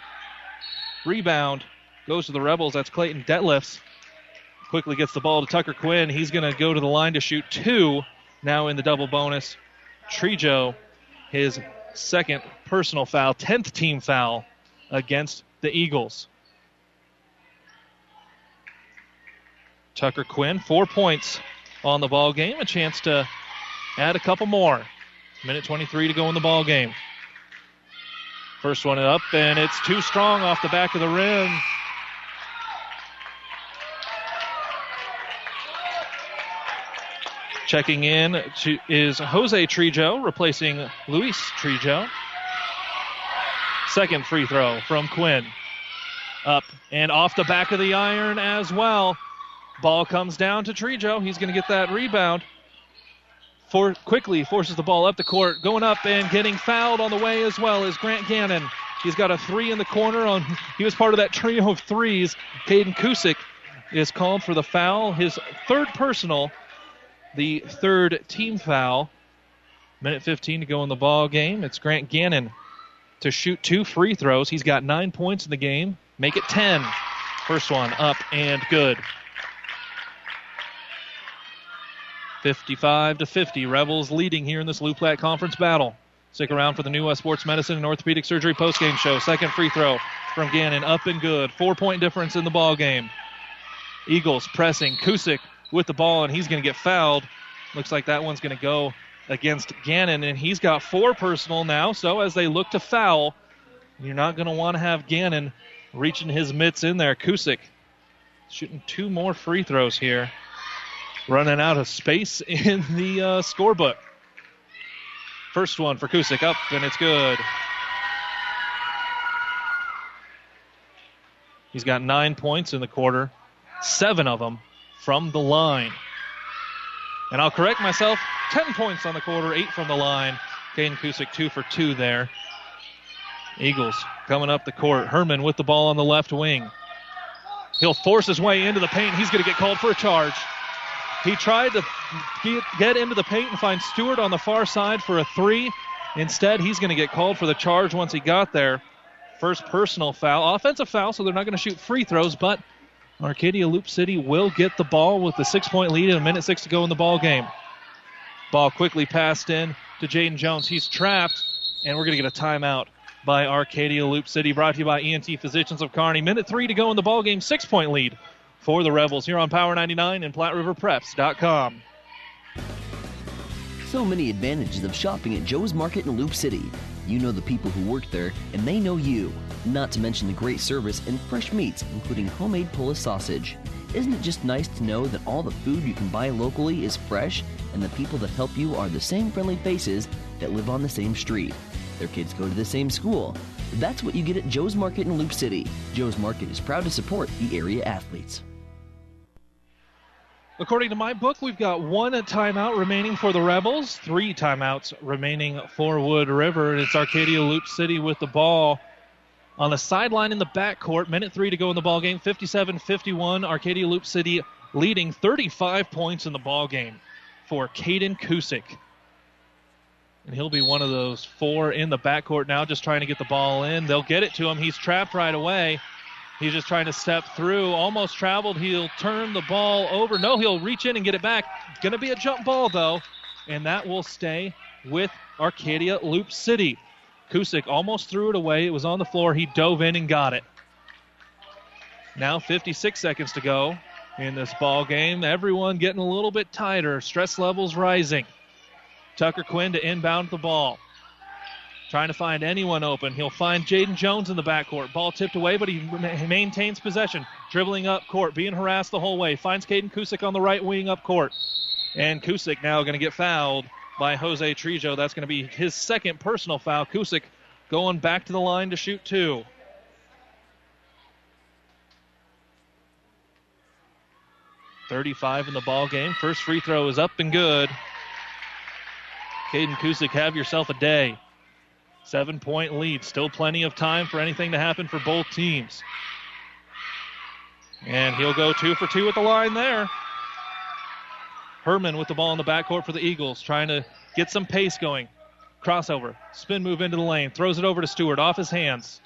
Rebound goes to the Rebels. That's Clayton Detlefs. Quickly gets the ball to Tucker Quinn. He's going to go to the line to shoot two now in the double bonus. Trejo, his second personal foul, 10th team foul against the Eagles. Tucker Quinn, four points on the ball game. A chance to add a couple more. Minute 23 to go in the ball game. First one up, and it's too strong off the back of the rim. Checking in to, is Jose Trejo, replacing Luis Trejo. Second free throw from Quinn. Up and off the back of the iron as well. Ball comes down to Trejo. He's going to get that rebound. For quickly forces the ball up the court, going up and getting fouled on the way as well as Grant Gannon. He's got a three in the corner. On he was part of that trio of threes. Caden Kusick is called for the foul, his third personal, the third team foul. Minute 15 to go in the ball game. It's Grant Gannon to shoot two free throws. He's got nine points in the game. Make it 10. First one up and good. 55 to 50. Rebels leading here in this Loup Platte Conference battle. Stick around for the new West Sports Medicine and Orthopedic Surgery postgame show. Second free throw from Gannon, up and good. Four point difference in the ball game. Eagles pressing. Kusick with the ball, and he's going to get fouled. Looks like that one's going to go against Gannon, and he's got four personal now. So as they look to foul, you're not going to want to have Gannon reaching his mitts in there. Kusick shooting two more free throws here running out of space in the uh, scorebook. First one for Kusick up, and it's good. He's got nine points in the quarter, seven of them from the line. And I'll correct myself 10 points on the quarter, eight from the line. Caden Kusick, two for two there. Eagles coming up the court. Herman with the ball on the left wing. He'll force his way into the paint. He's going to get called for a charge. He tried to get into the paint and find Stewart on the far side for a three. Instead, he's going to get called for the charge once he got there. First personal foul, offensive foul, so they're not going to shoot free throws, but Arcadia Loup City will get the ball with the six point lead and a minute six to go in the ball game. Ball quickly passed in to Jaden Jones. He's trapped, and we're going to get a timeout by Arcadia Loup City, brought to you by ENT Physicians of Kearney. Minute three to go in the ball game, six point lead for the Rebels here on Power 99 and PlatteRiverPreps.com. So many advantages of shopping at Joe's Market in Loup City. You know the people who work there, and they know you. Not to mention the great service and fresh meats, including homemade Polish sausage. Isn't it just nice to know that all the food you can buy locally is fresh, and the people that help you are the same friendly faces that live on the same street? Their kids go to the same school. That's what you get at Joe's Market in Loup City. Joe's Market is proud to support the area athletes. According to my book, we've got one timeout remaining for the Rebels, three timeouts remaining for Wood River. And it's Arcadia Loup City with the ball on the sideline in the backcourt. Minute three to go in the ball game. 57-51. Arcadia Loup City leading 35 points in the ball game for Caden Kusick. And he'll be one of those four in the backcourt now, just trying to get the ball in. They'll get it to him. He's trapped right away. He's just trying to step through. Almost traveled. He'll turn the ball over. No, he'll reach in and get it back. Going to be a jump ball, though. And that will stay with Arcadia Loup City. Kusick almost threw it away. It was on the floor. He dove in and got it. Now 56 seconds to go in this ball game. Everyone getting a little bit tighter. Stress levels rising. Tucker Quinn to inbound the ball. Trying to find anyone open. He'll find Jaden Jones in the backcourt. Ball tipped away, but he maintains possession. Dribbling up court, being harassed the whole way. Finds Caden Kusick on the right wing up court. And Kusick now going to get fouled by Jose Trejo. That's going to be his second personal foul. Kusick going back to the line to shoot two. Thirty-five in the ball game. First free throw is up and good. Caden Kusick, have yourself a day. Seven point lead. Still plenty of time for anything to happen for both teams. And he'll go two for two at the line there. Herman with the ball in the backcourt for the Eagles, trying to get some pace going. Crossover, spin move into the lane, throws it over to Stewart, off his hands.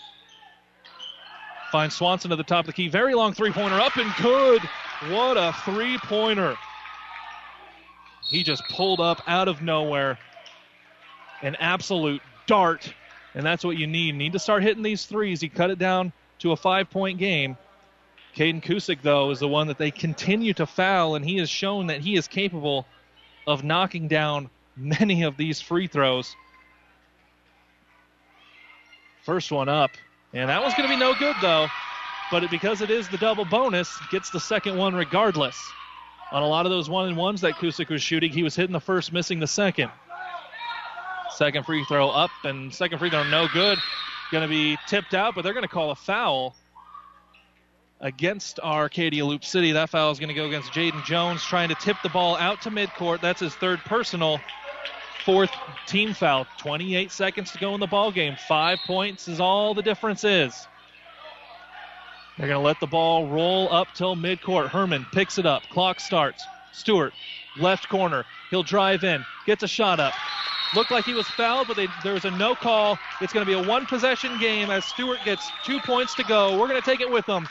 Finds Swanson at the top of the key. Very long three pointer, up and good. What a three pointer. He just pulled up out of nowhere. An absolute dart, and that's what you need. Need to start hitting these threes. He cut it down to a five point game. Caden Kusick, though, is the one that they continue to foul, and he has shown that he is capable of knocking down many of these free throws. First one up, and that one's going to be no good, though. But it, because it is the double bonus, gets the second one regardless. On a lot of those one and ones that Kusick was shooting, he was hitting the first, missing the second. Second free throw up, and second free throw no good. Going to be tipped out, but they're going to call a foul against Arcadia Loup City. That foul is going to go against Jaden Jones, trying to tip the ball out to midcourt. That's his third personal. Fourth team foul. 28 seconds to go in the ball game. Five points is all the difference is. They're going to let the ball roll up till midcourt. Herman picks it up. Clock starts. Stewart, left corner. He'll drive in. Gets a shot up. Looked like he was fouled, but they, there was a no call. It's going to be a one possession game as Stewart gets two points to go. We're going to take it with them.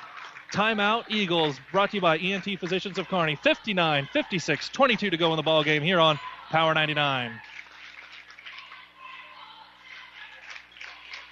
Timeout Eagles brought to you by ENT Physicians of Kearney. 59 56, 22 to go in the ball game here on Power 99.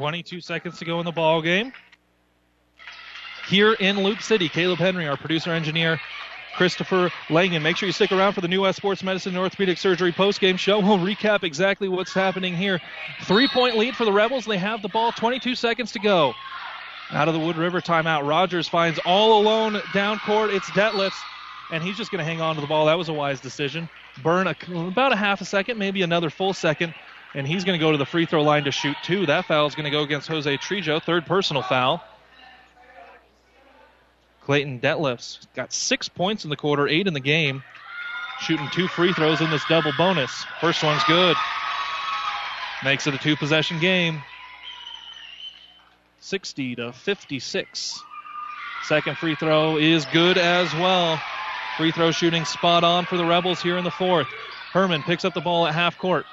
22 seconds to go in the ball game. Here in Loup City, Caleb Henry, our producer engineer, Christopher Langan. Make sure you stick around for the New West Sports Medicine and Orthopedic Surgery postgame show. We'll recap exactly what's happening here. Three point lead for the Rebels. They have the ball, 22 seconds to go. Out of the Wood River timeout, Rogers finds all alone down court. It's Detlefs, and he's just going to hang on to the ball. That was a wise decision. Burn a, about a half a second, maybe another full second and he's going to go to the free throw line to shoot two. That foul is going to go against Jose Trejo, third personal foul. Clayton Detlefs got six points in the quarter, eight in the game, shooting two free throws in this double bonus. First one's good. Makes it a two possession game. 60 to 56. Second free throw is good as well. Free throw shooting spot on for the Rebels here in the fourth. Herman picks up the ball at half court.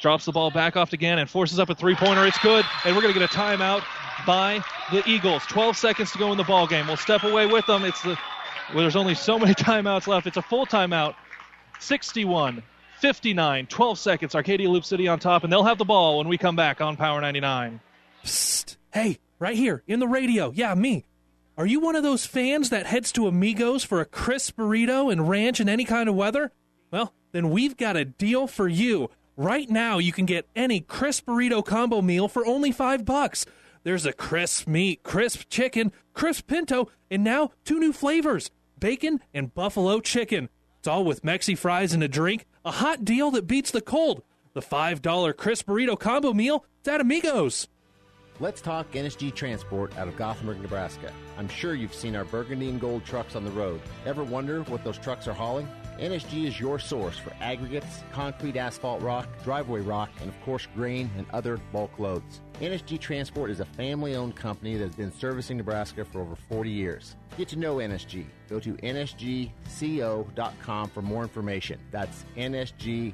Drops the ball back off again and forces up a three pointer. It's good. And we're going to get a timeout by the Eagles. 12 seconds to go in the ball game. We'll step away with them. It's the well, there's only so many timeouts left. It's a full timeout. 61 59, 12 seconds. Arcadia Loup City on top, and they'll have the ball when we come back on Power 99. Psst. Hey, right here in the radio. Yeah, me. Are you one of those fans that heads to Amigos for a crisp burrito and ranch in any kind of weather? Well, then we've got a deal for you. Right now, you can get any crisp burrito combo meal for only five bucks. There's a crisp meat, crisp chicken, crisp pinto, and now two new flavors bacon and buffalo chicken. It's all with Mexi fries and a drink. A hot deal that beats the cold. The $5 crisp burrito combo meal is at Amigos. Let's talk NSG Transport out of Gothenburg, Nebraska. I'm sure you've seen our burgundy and gold trucks on the road. Ever wonder what those trucks are hauling? NSG is your source for aggregates, concrete asphalt rock, driveway rock, and of course grain and other bulk loads. NSG Transport is a family owned company that has been servicing Nebraska for over 40 years. Get to know NSG. Go to nsgco.com for more information. That's nsgco.com.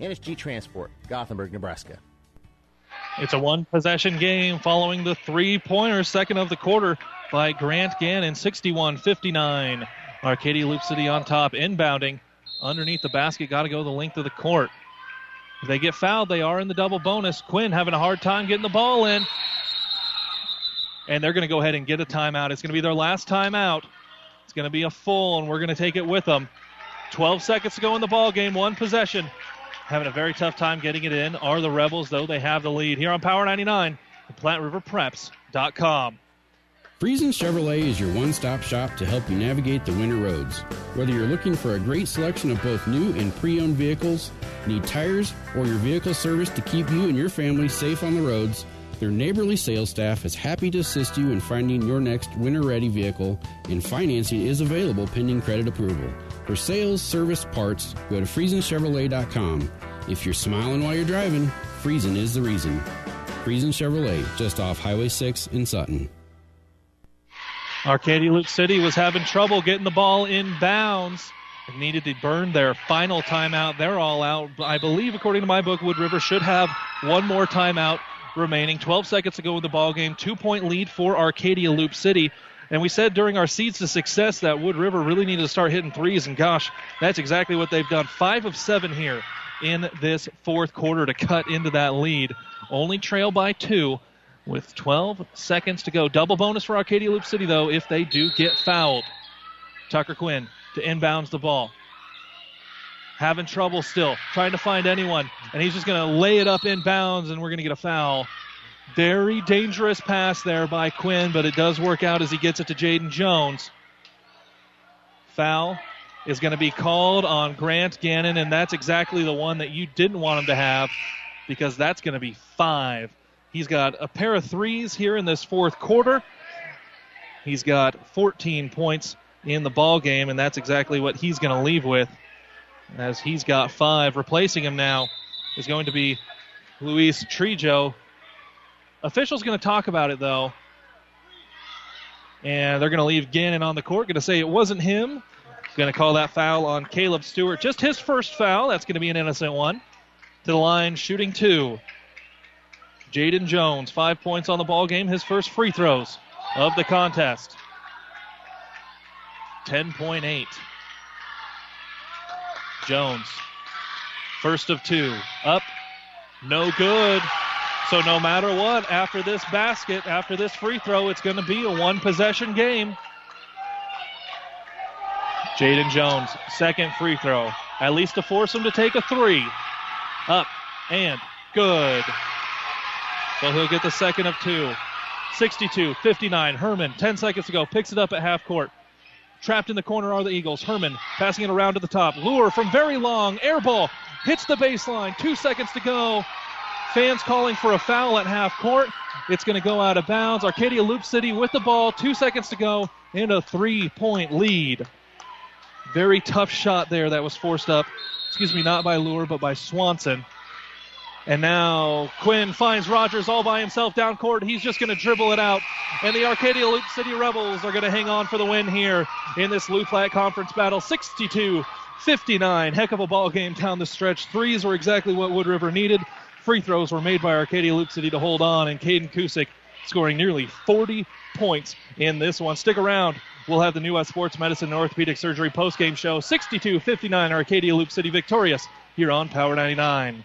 NSG Transport, Gothenburg, Nebraska. It's a one possession game following the three pointer, second of the quarter by Grant Gannon, 61 59. Arcadia Loup City on top, inbounding underneath the basket. Got to go the length of the court. If they get fouled, they are in the double bonus. Quinn having a hard time getting the ball in. And they're going to go ahead and get a timeout. It's going to be their last timeout. It's going to be a full, and we're going to take it with them. 12 seconds to go in the ball game, one possession. Having a very tough time getting it in are the Rebels, though they have the lead. Here on Power 99, PlatteRiverPreps.com. Friesen Chevrolet is your one stop shop to help you navigate the winter roads. Whether you're looking for a great selection of both new and pre owned vehicles, need tires, or your vehicle service to keep you and your family safe on the roads, their neighborly sales staff is happy to assist you in finding your next winter ready vehicle, and financing is available pending credit approval. For sales, service, parts, go to FriesenChevrolet.com. If you're smiling while you're driving, Friesen is the reason. Friesen Chevrolet, just off Highway 6 in Sutton. Arcadia Loup City was having trouble getting the ball in bounds. Needed to burn their final timeout. They're all out. I believe, according to my book, Wood River should have one more timeout remaining. 12 seconds to go in the ball game. Two point lead for Arcadia Loup City. And we said during our seeds to success that Wood River really needed to start hitting threes, and gosh, that's exactly what they've done. Five of seven here in this fourth quarter to cut into that lead. Only trail by two with 12 seconds to go. Double bonus for Arcadia Loup City, though, if they do get fouled. Tucker Quinn to inbounds the ball. Having trouble still, trying to find anyone, and he's just going to lay it up inbounds, and we're going to get a foul. Very dangerous pass there by Quinn, but it does work out as he gets it to Jaden Jones. Foul is going to be called on Grant Gannon, and that's exactly the one that you didn't want him to have because that's going to be five. He's got a pair of threes here in this fourth quarter. He's got 14 points in the ball game, and that's exactly what he's going to leave with, as he's got five. Replacing him now is going to be Luis Trejo. Officials going to talk about it though, and they're going to leave Gannon on the court. Going to say it wasn't him. Going to call that foul on Caleb Stewart. Just his first foul. That's going to be an innocent one. To the line, shooting two. Jaden Jones, five points on the ball game. His first free throws of the contest. 10.8. Jones, first of two. Up, no good. So no matter what, after this basket, after this free throw, it's going to be a one possession game. Jaden Jones, second free throw. At least to force him to take a three. Up and good. So he'll get the second of two. 62 59. Herman, 10 seconds to go, picks it up at half court. Trapped in the corner are the Eagles. Herman passing it around to the top. Lure from very long. Air ball hits the baseline. Two seconds to go. Fans calling for a foul at half court. It's going to go out of bounds. Arcadia Loup City with the ball. Two seconds to go in a three point lead. Very tough shot there that was forced up. Excuse me, not by Lure, but by Swanson. And now Quinn finds Rogers all by himself down court. He's just going to dribble it out. And the Arcadia Loup City Rebels are going to hang on for the win here in this Loup Platte Conference battle. 62 59. Heck of a ball game down the stretch. Threes were exactly what Wood River needed. Free throws were made by Arcadia Loup City to hold on. And Caden Kusick scoring nearly 40 points in this one. Stick around. We'll have the New West Sports Medicine and Orthopedic Surgery postgame show. 62 59. Arcadia Loup City victorious here on Power 99.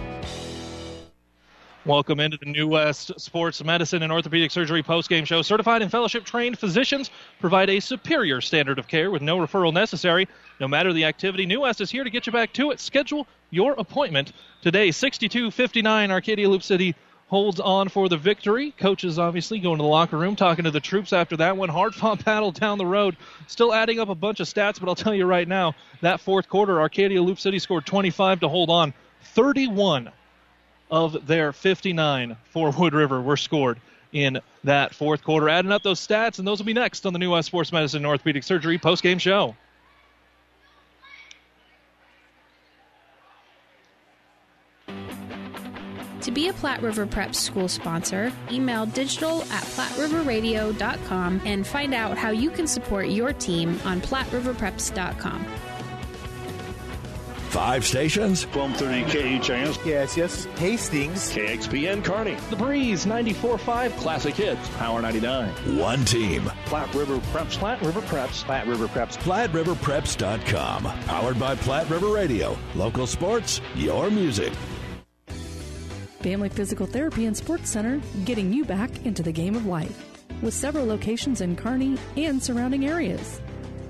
Welcome into the New West Sports Medicine and Orthopedic Surgery postgame show. Certified and fellowship trained physicians provide a superior standard of care with no referral necessary. No matter the activity, New West is here to get you back to it. Schedule your appointment today. 62-59 Arcadia Loup City holds on for the victory. Coaches obviously going to the locker room, talking to the troops after that one. Hard fought battle down the road. Still adding up a bunch of stats, but I'll tell you right now, that fourth quarter, Arcadia Loup City scored 25 to hold on. 31 of their 59 for Wood River were scored in that fourth quarter. Adding up those stats, and those will be next on the New West Sports Medicine and Orthopedic Surgery post-game show. To be a Platte River Prep school sponsor, email digital at platteriverradio.com and find out how you can support your team on platteriverpreps.com. Five stations. 1230 KHIS. Yes, yes. Hastings. KXPN Kearney. The Breeze 94.5 Classic Hits. Power 99. One team. Platte River Preps. Platte River Preps. Platte River Preps. PlatteRiverPreps.com. Powered by Platte River Radio. Local sports, your music. Family Physical Therapy and Sports Center, getting you back into the game of life. With several locations in Kearney and surrounding areas.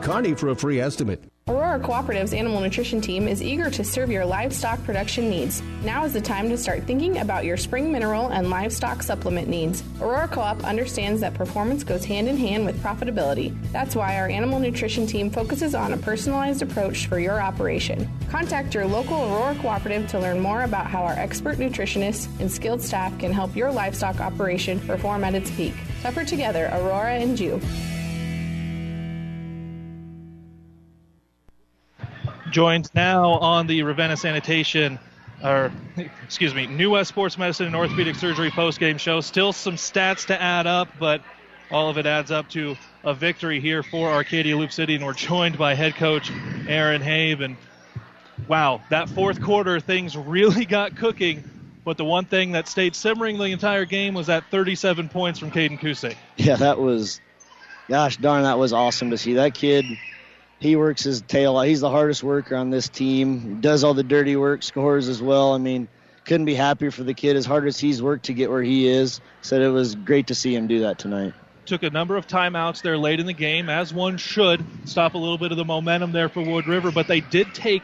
For a free estimate. Aurora Cooperative's animal nutrition team is eager to serve your livestock production needs. Now is the time to start thinking about your spring mineral and livestock supplement needs. Aurora Co-op understands that performance goes hand in hand with profitability. That's why our animal nutrition team focuses on a personalized approach for your operation. Contact your local Aurora Cooperative to learn more about how our expert nutritionists and skilled staff can help your livestock operation perform at its peak. Tougher together, Aurora and you. Joined now on the Ravenna Sanitation, or excuse me, New West Sports Medicine and Orthopedic Surgery post-game show. Still some stats to add up, but all of it adds up to a victory here for Arcadia Loup City, and we're joined by head coach Aaron Habe. And wow, that fourth quarter, things really got cooking. But the one thing that stayed simmering the entire game was that 37 points from Caden Kusick. Yeah, that was, gosh darn, that was awesome to see. That kid he works his tail out. He's the hardest worker on this team. Does all the dirty work, scores as well. I mean, couldn't be happier for the kid. As hard as he's worked to get where he is, said it was great to see him do that tonight. Took a number of timeouts there late in the game, as one should, stop a little bit of the momentum there for Wood River. But they did take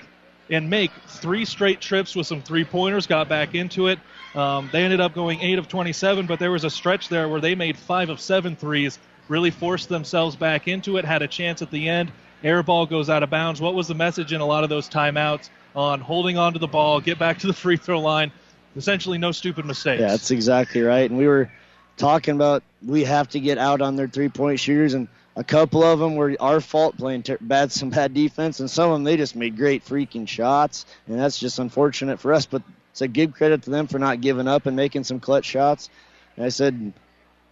and make three straight trips with some three pointers, got back into it. Um, they ended up going 8 of 27, but there was a stretch there where they made 5 of seven threes, really forced themselves back into it, had a chance at the end. Air ball goes out of bounds. What was the message in a lot of those timeouts on holding on to the ball, get back to the free throw line? Essentially, no stupid mistakes. Yeah, that's exactly right. And we were talking about we have to get out on their three point shooters, and a couple of them were our fault playing ter- bad some bad defense, and some of them they just made great freaking shots, and that's just unfortunate for us. But a give credit to them for not giving up and making some clutch shots. And I said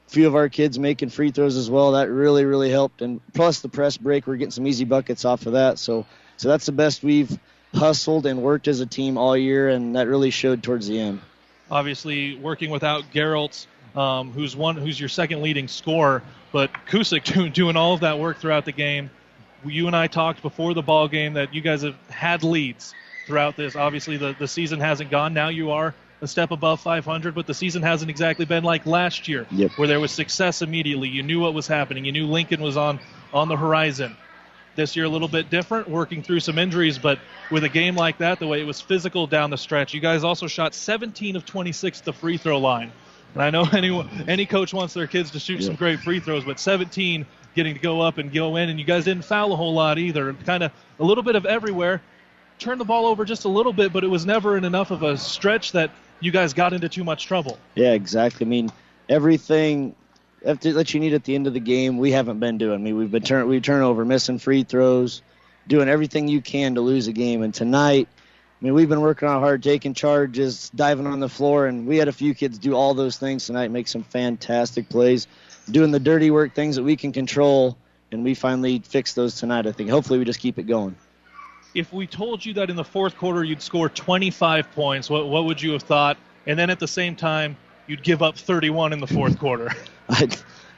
few of our kids making free throws as well. That really really helped, and plus the press break, we're getting some easy buckets off of that. So so that's the best we've hustled and worked as a team all year, and that really showed towards the end. Obviously, working without Geralt, um, who's one who's your second leading scorer, but Kusick doing all of that work throughout the game. You and I talked before the ball game that you guys have had leads throughout this. Obviously, the, the season hasn't gone. Now you are a step above 500, but the season hasn't exactly been like last year, yep. where there was success immediately. You knew what was happening. You knew Lincoln was on on the horizon. This year, a little bit different, working through some injuries, but with a game like that, the way it was physical down the stretch, you guys also shot 17 of 26 at the free throw line. And I know any any coach wants their kids to shoot yeah. some great free throws, but 17 getting to go up and go in, and you guys didn't foul a whole lot either. Kind of a little bit of everywhere. Turned the ball over just a little bit, but it was never in enough of a stretch that you guys got into too much trouble. Yeah, exactly. I mean, everything that you need at the end of the game, we haven't been doing. I mean, we've been turn we turn over, missing free throws, doing everything you can to lose a game. And tonight, I mean, we've been working on hard, taking charges, diving on the floor, and we had a few kids do all those things tonight, make some fantastic plays, doing the dirty work, things that we can control, and we finally fixed those tonight. I think. Hopefully, we just keep it going. If we told you that in the fourth quarter you'd score 25 points, what what would you have thought? And then at the same time, you'd give up 31 in the fourth quarter. I,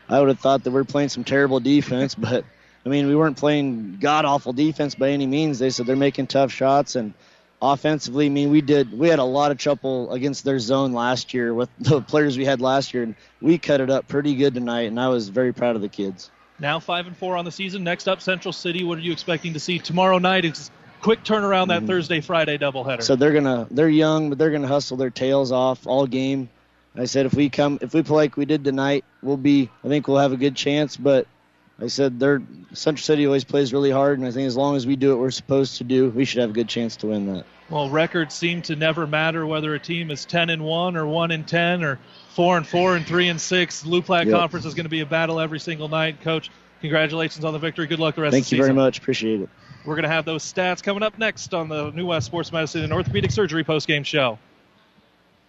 I would have thought that we're playing some terrible defense, but I mean, we weren't playing god awful defense by any means. They said they're making tough shots and offensively, I mean, we did we had a lot of trouble against their zone last year with the players we had last year, and we cut it up pretty good tonight. And I was very proud of the kids. Now five and four on the season. Next up, Central City. What are you expecting to see tomorrow night? It's quick turnaround that mm-hmm. Thursday Friday doubleheader. So they're gonna they're young, but they're gonna hustle their tails off all game. I said if we come if we play like we did tonight, we'll be I think we'll have a good chance. But I said they're Central City always plays really hard, and I think as long as we do what we're supposed to do, we should have a good chance to win that. Well, records seem to never matter whether a team is 10 and one or one and 10 or four and four and three and six. Platte yep. Conference is going to be a battle every single night. Coach, congratulations on the victory. Good luck the rest Thank of the season. Thank you very much. Appreciate it. We're going to have those stats coming up next on the New West Sports Medicine and Orthopedic Surgery postgame show.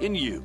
in you.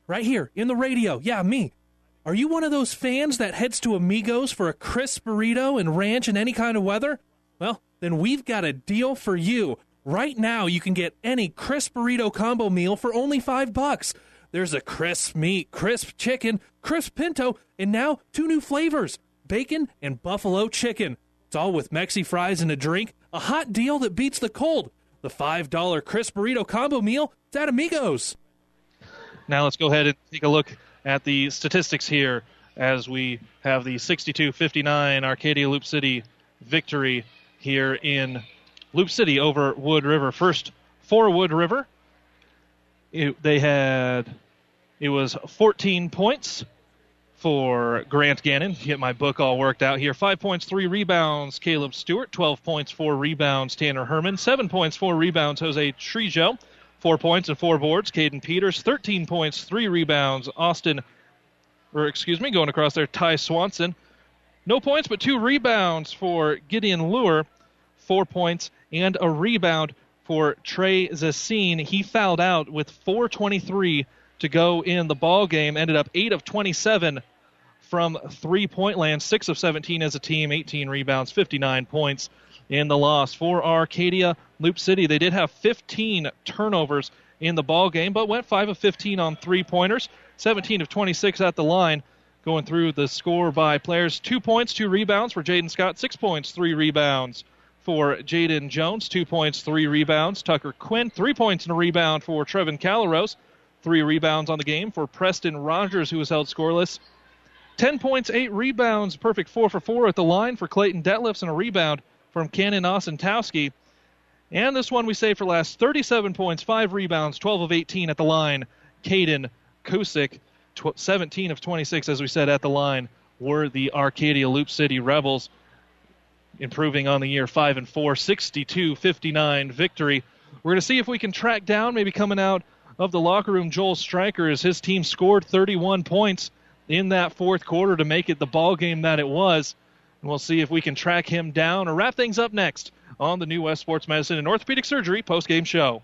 right here in the radio. Yeah, me. Are you one of those fans that heads to Amigos for a crisp burrito and ranch in any kind of weather? Well, then we've got a deal for you. Right now, you can get any crisp burrito combo meal for only five bucks. There's a crisp meat, crisp chicken, crisp pinto, and now two new flavors bacon and buffalo chicken. It's all with Mexi fries and a drink. A hot deal that beats the cold. The $5 crisp burrito combo meal, it's at Amigos. Now let's go ahead and take a look at the statistics here as we have the 62-59 Arcadia Loup City victory here in Loup City over Wood River. First for Wood River, it, they had it was 14 points for Grant Gannon. Get my book all worked out here. Five points, three rebounds, Caleb Stewart. 12 points, four rebounds, Tanner Herman. Seven points, four rebounds, Jose Trejo. Four points and four boards, Caden Peters. 13 points, three rebounds, Austin, or excuse me, going across there, Ty Swanson. No points, but two rebounds for Gideon Lure. Four points and a rebound for Trey Zassine. He fouled out with 4.23 to go in the ball game. Ended up 8 of 27 from three point land, 6 of 17 as a team, 18 rebounds, 59 points in the loss. For Arcadia Loup City, they did have 15 turnovers in the ball game, but went 5 of 15 on three pointers, 17 of 26 at the line. Going through the score by players two points, two rebounds for Jaden Scott, six points, three rebounds for Jaden Jones, two points, three rebounds. Tucker Quinn, three points and a rebound for Trevin Calrose, three rebounds on the game for Preston Rogers, who was held scoreless. 10 points, 8 rebounds, perfect 4 for 4 at the line for Clayton Detlefs, and a rebound from Cannon Osentowski. And this one we say for last 37 points, 5 rebounds, 12 of 18 at the line. Caden Kusick, 17 of 26, as we said, at the line were the Arcadia Loup City Rebels. Improving on the year 5 and 4, 62 59 victory. We're going to see if we can track down, maybe coming out of the locker room, Joel Stryker, as his team scored 31 points in that fourth quarter to make it the ball game that it was. And we'll see if we can track him down or wrap things up next on the New West Sports Medicine and Orthopedic Surgery post-game show.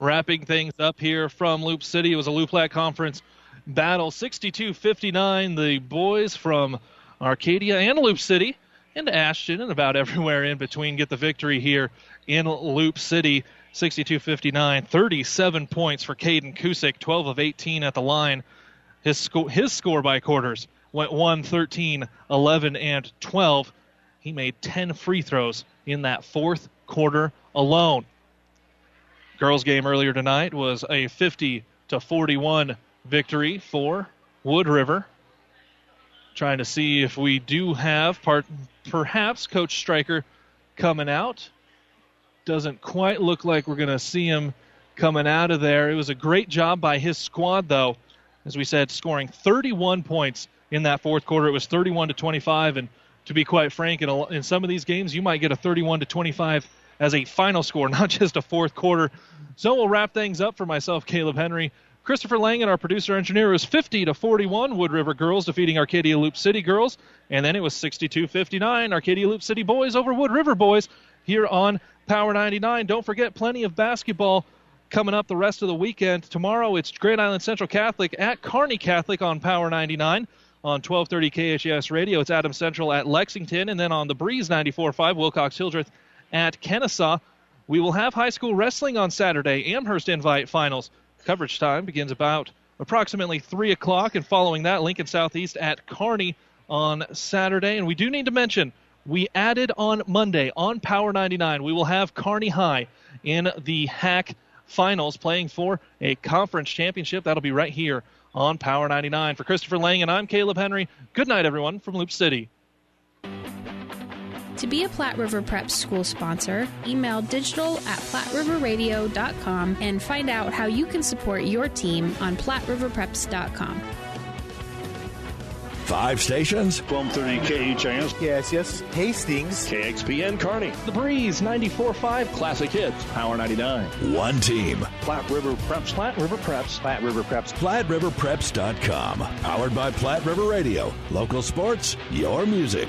Wrapping things up here from Loup City, it was a Loup Conference battle 62 59. The boys from Arcadia and Loup City and Ashton and about everywhere in between get the victory here in Loup City 62 59. 37 points for Caden Kusick, 12 of 18 at the line. His, sco- his score by quarters went 1 13, 11, and 12. He made 10 free throws in that fourth quarter alone. Girls game earlier tonight was a 50 to 41 victory for Wood River. Trying to see if we do have part, perhaps Coach Stryker coming out. Doesn't quite look like we're going to see him coming out of there. It was a great job by his squad, though. As we said, scoring 31 points in that fourth quarter. It was 31 to 25, and to be quite frank, in, a, in some of these games, you might get a 31 to 25 as a final score, not just a fourth quarter. So we'll wrap things up for myself, Caleb Henry. Christopher Langen, our producer engineer, was 50 to 41. Wood River girls defeating Arcadia Loup City girls, and then it was 62-59. Arcadia Loup City boys over Wood River boys here on Power 99. Don't forget, plenty of basketball coming up the rest of the weekend. Tomorrow it's Grand Island Central Catholic at Kearney Catholic on Power 99 on 1230 KHIS Radio. It's Adams Central at Lexington, and then on the Breeze 94.5 Wilcox Hildreth at Kenesaw. We will have high school wrestling on Saturday, Amherst Invite Finals. Coverage time begins about approximately 3 o'clock, and following that, Lincoln Southeast at Kearney on Saturday. And we do need to mention we added on Monday on Power 99, we will have Kearney High in the HAC finals playing for a conference championship. That'll be right here on Power 99. For Christopher Lang and I'm Caleb Henry. Good night, everyone, from Loup City. To be a Platte River Prep school sponsor, email digital at platteriverradio.com and find out how you can support your team on platteriverpreps.com. Five stations? 1230 KHIS. Yes, yes. Hastings. KXPN Kearney. The Breeze 94.5 Classic Hits. Power 99. One team. Platte River Preps. Platte River Preps. Platte River Preps. PlatteRiverPreps.com. Powered by Platte River Radio. Local sports, your music.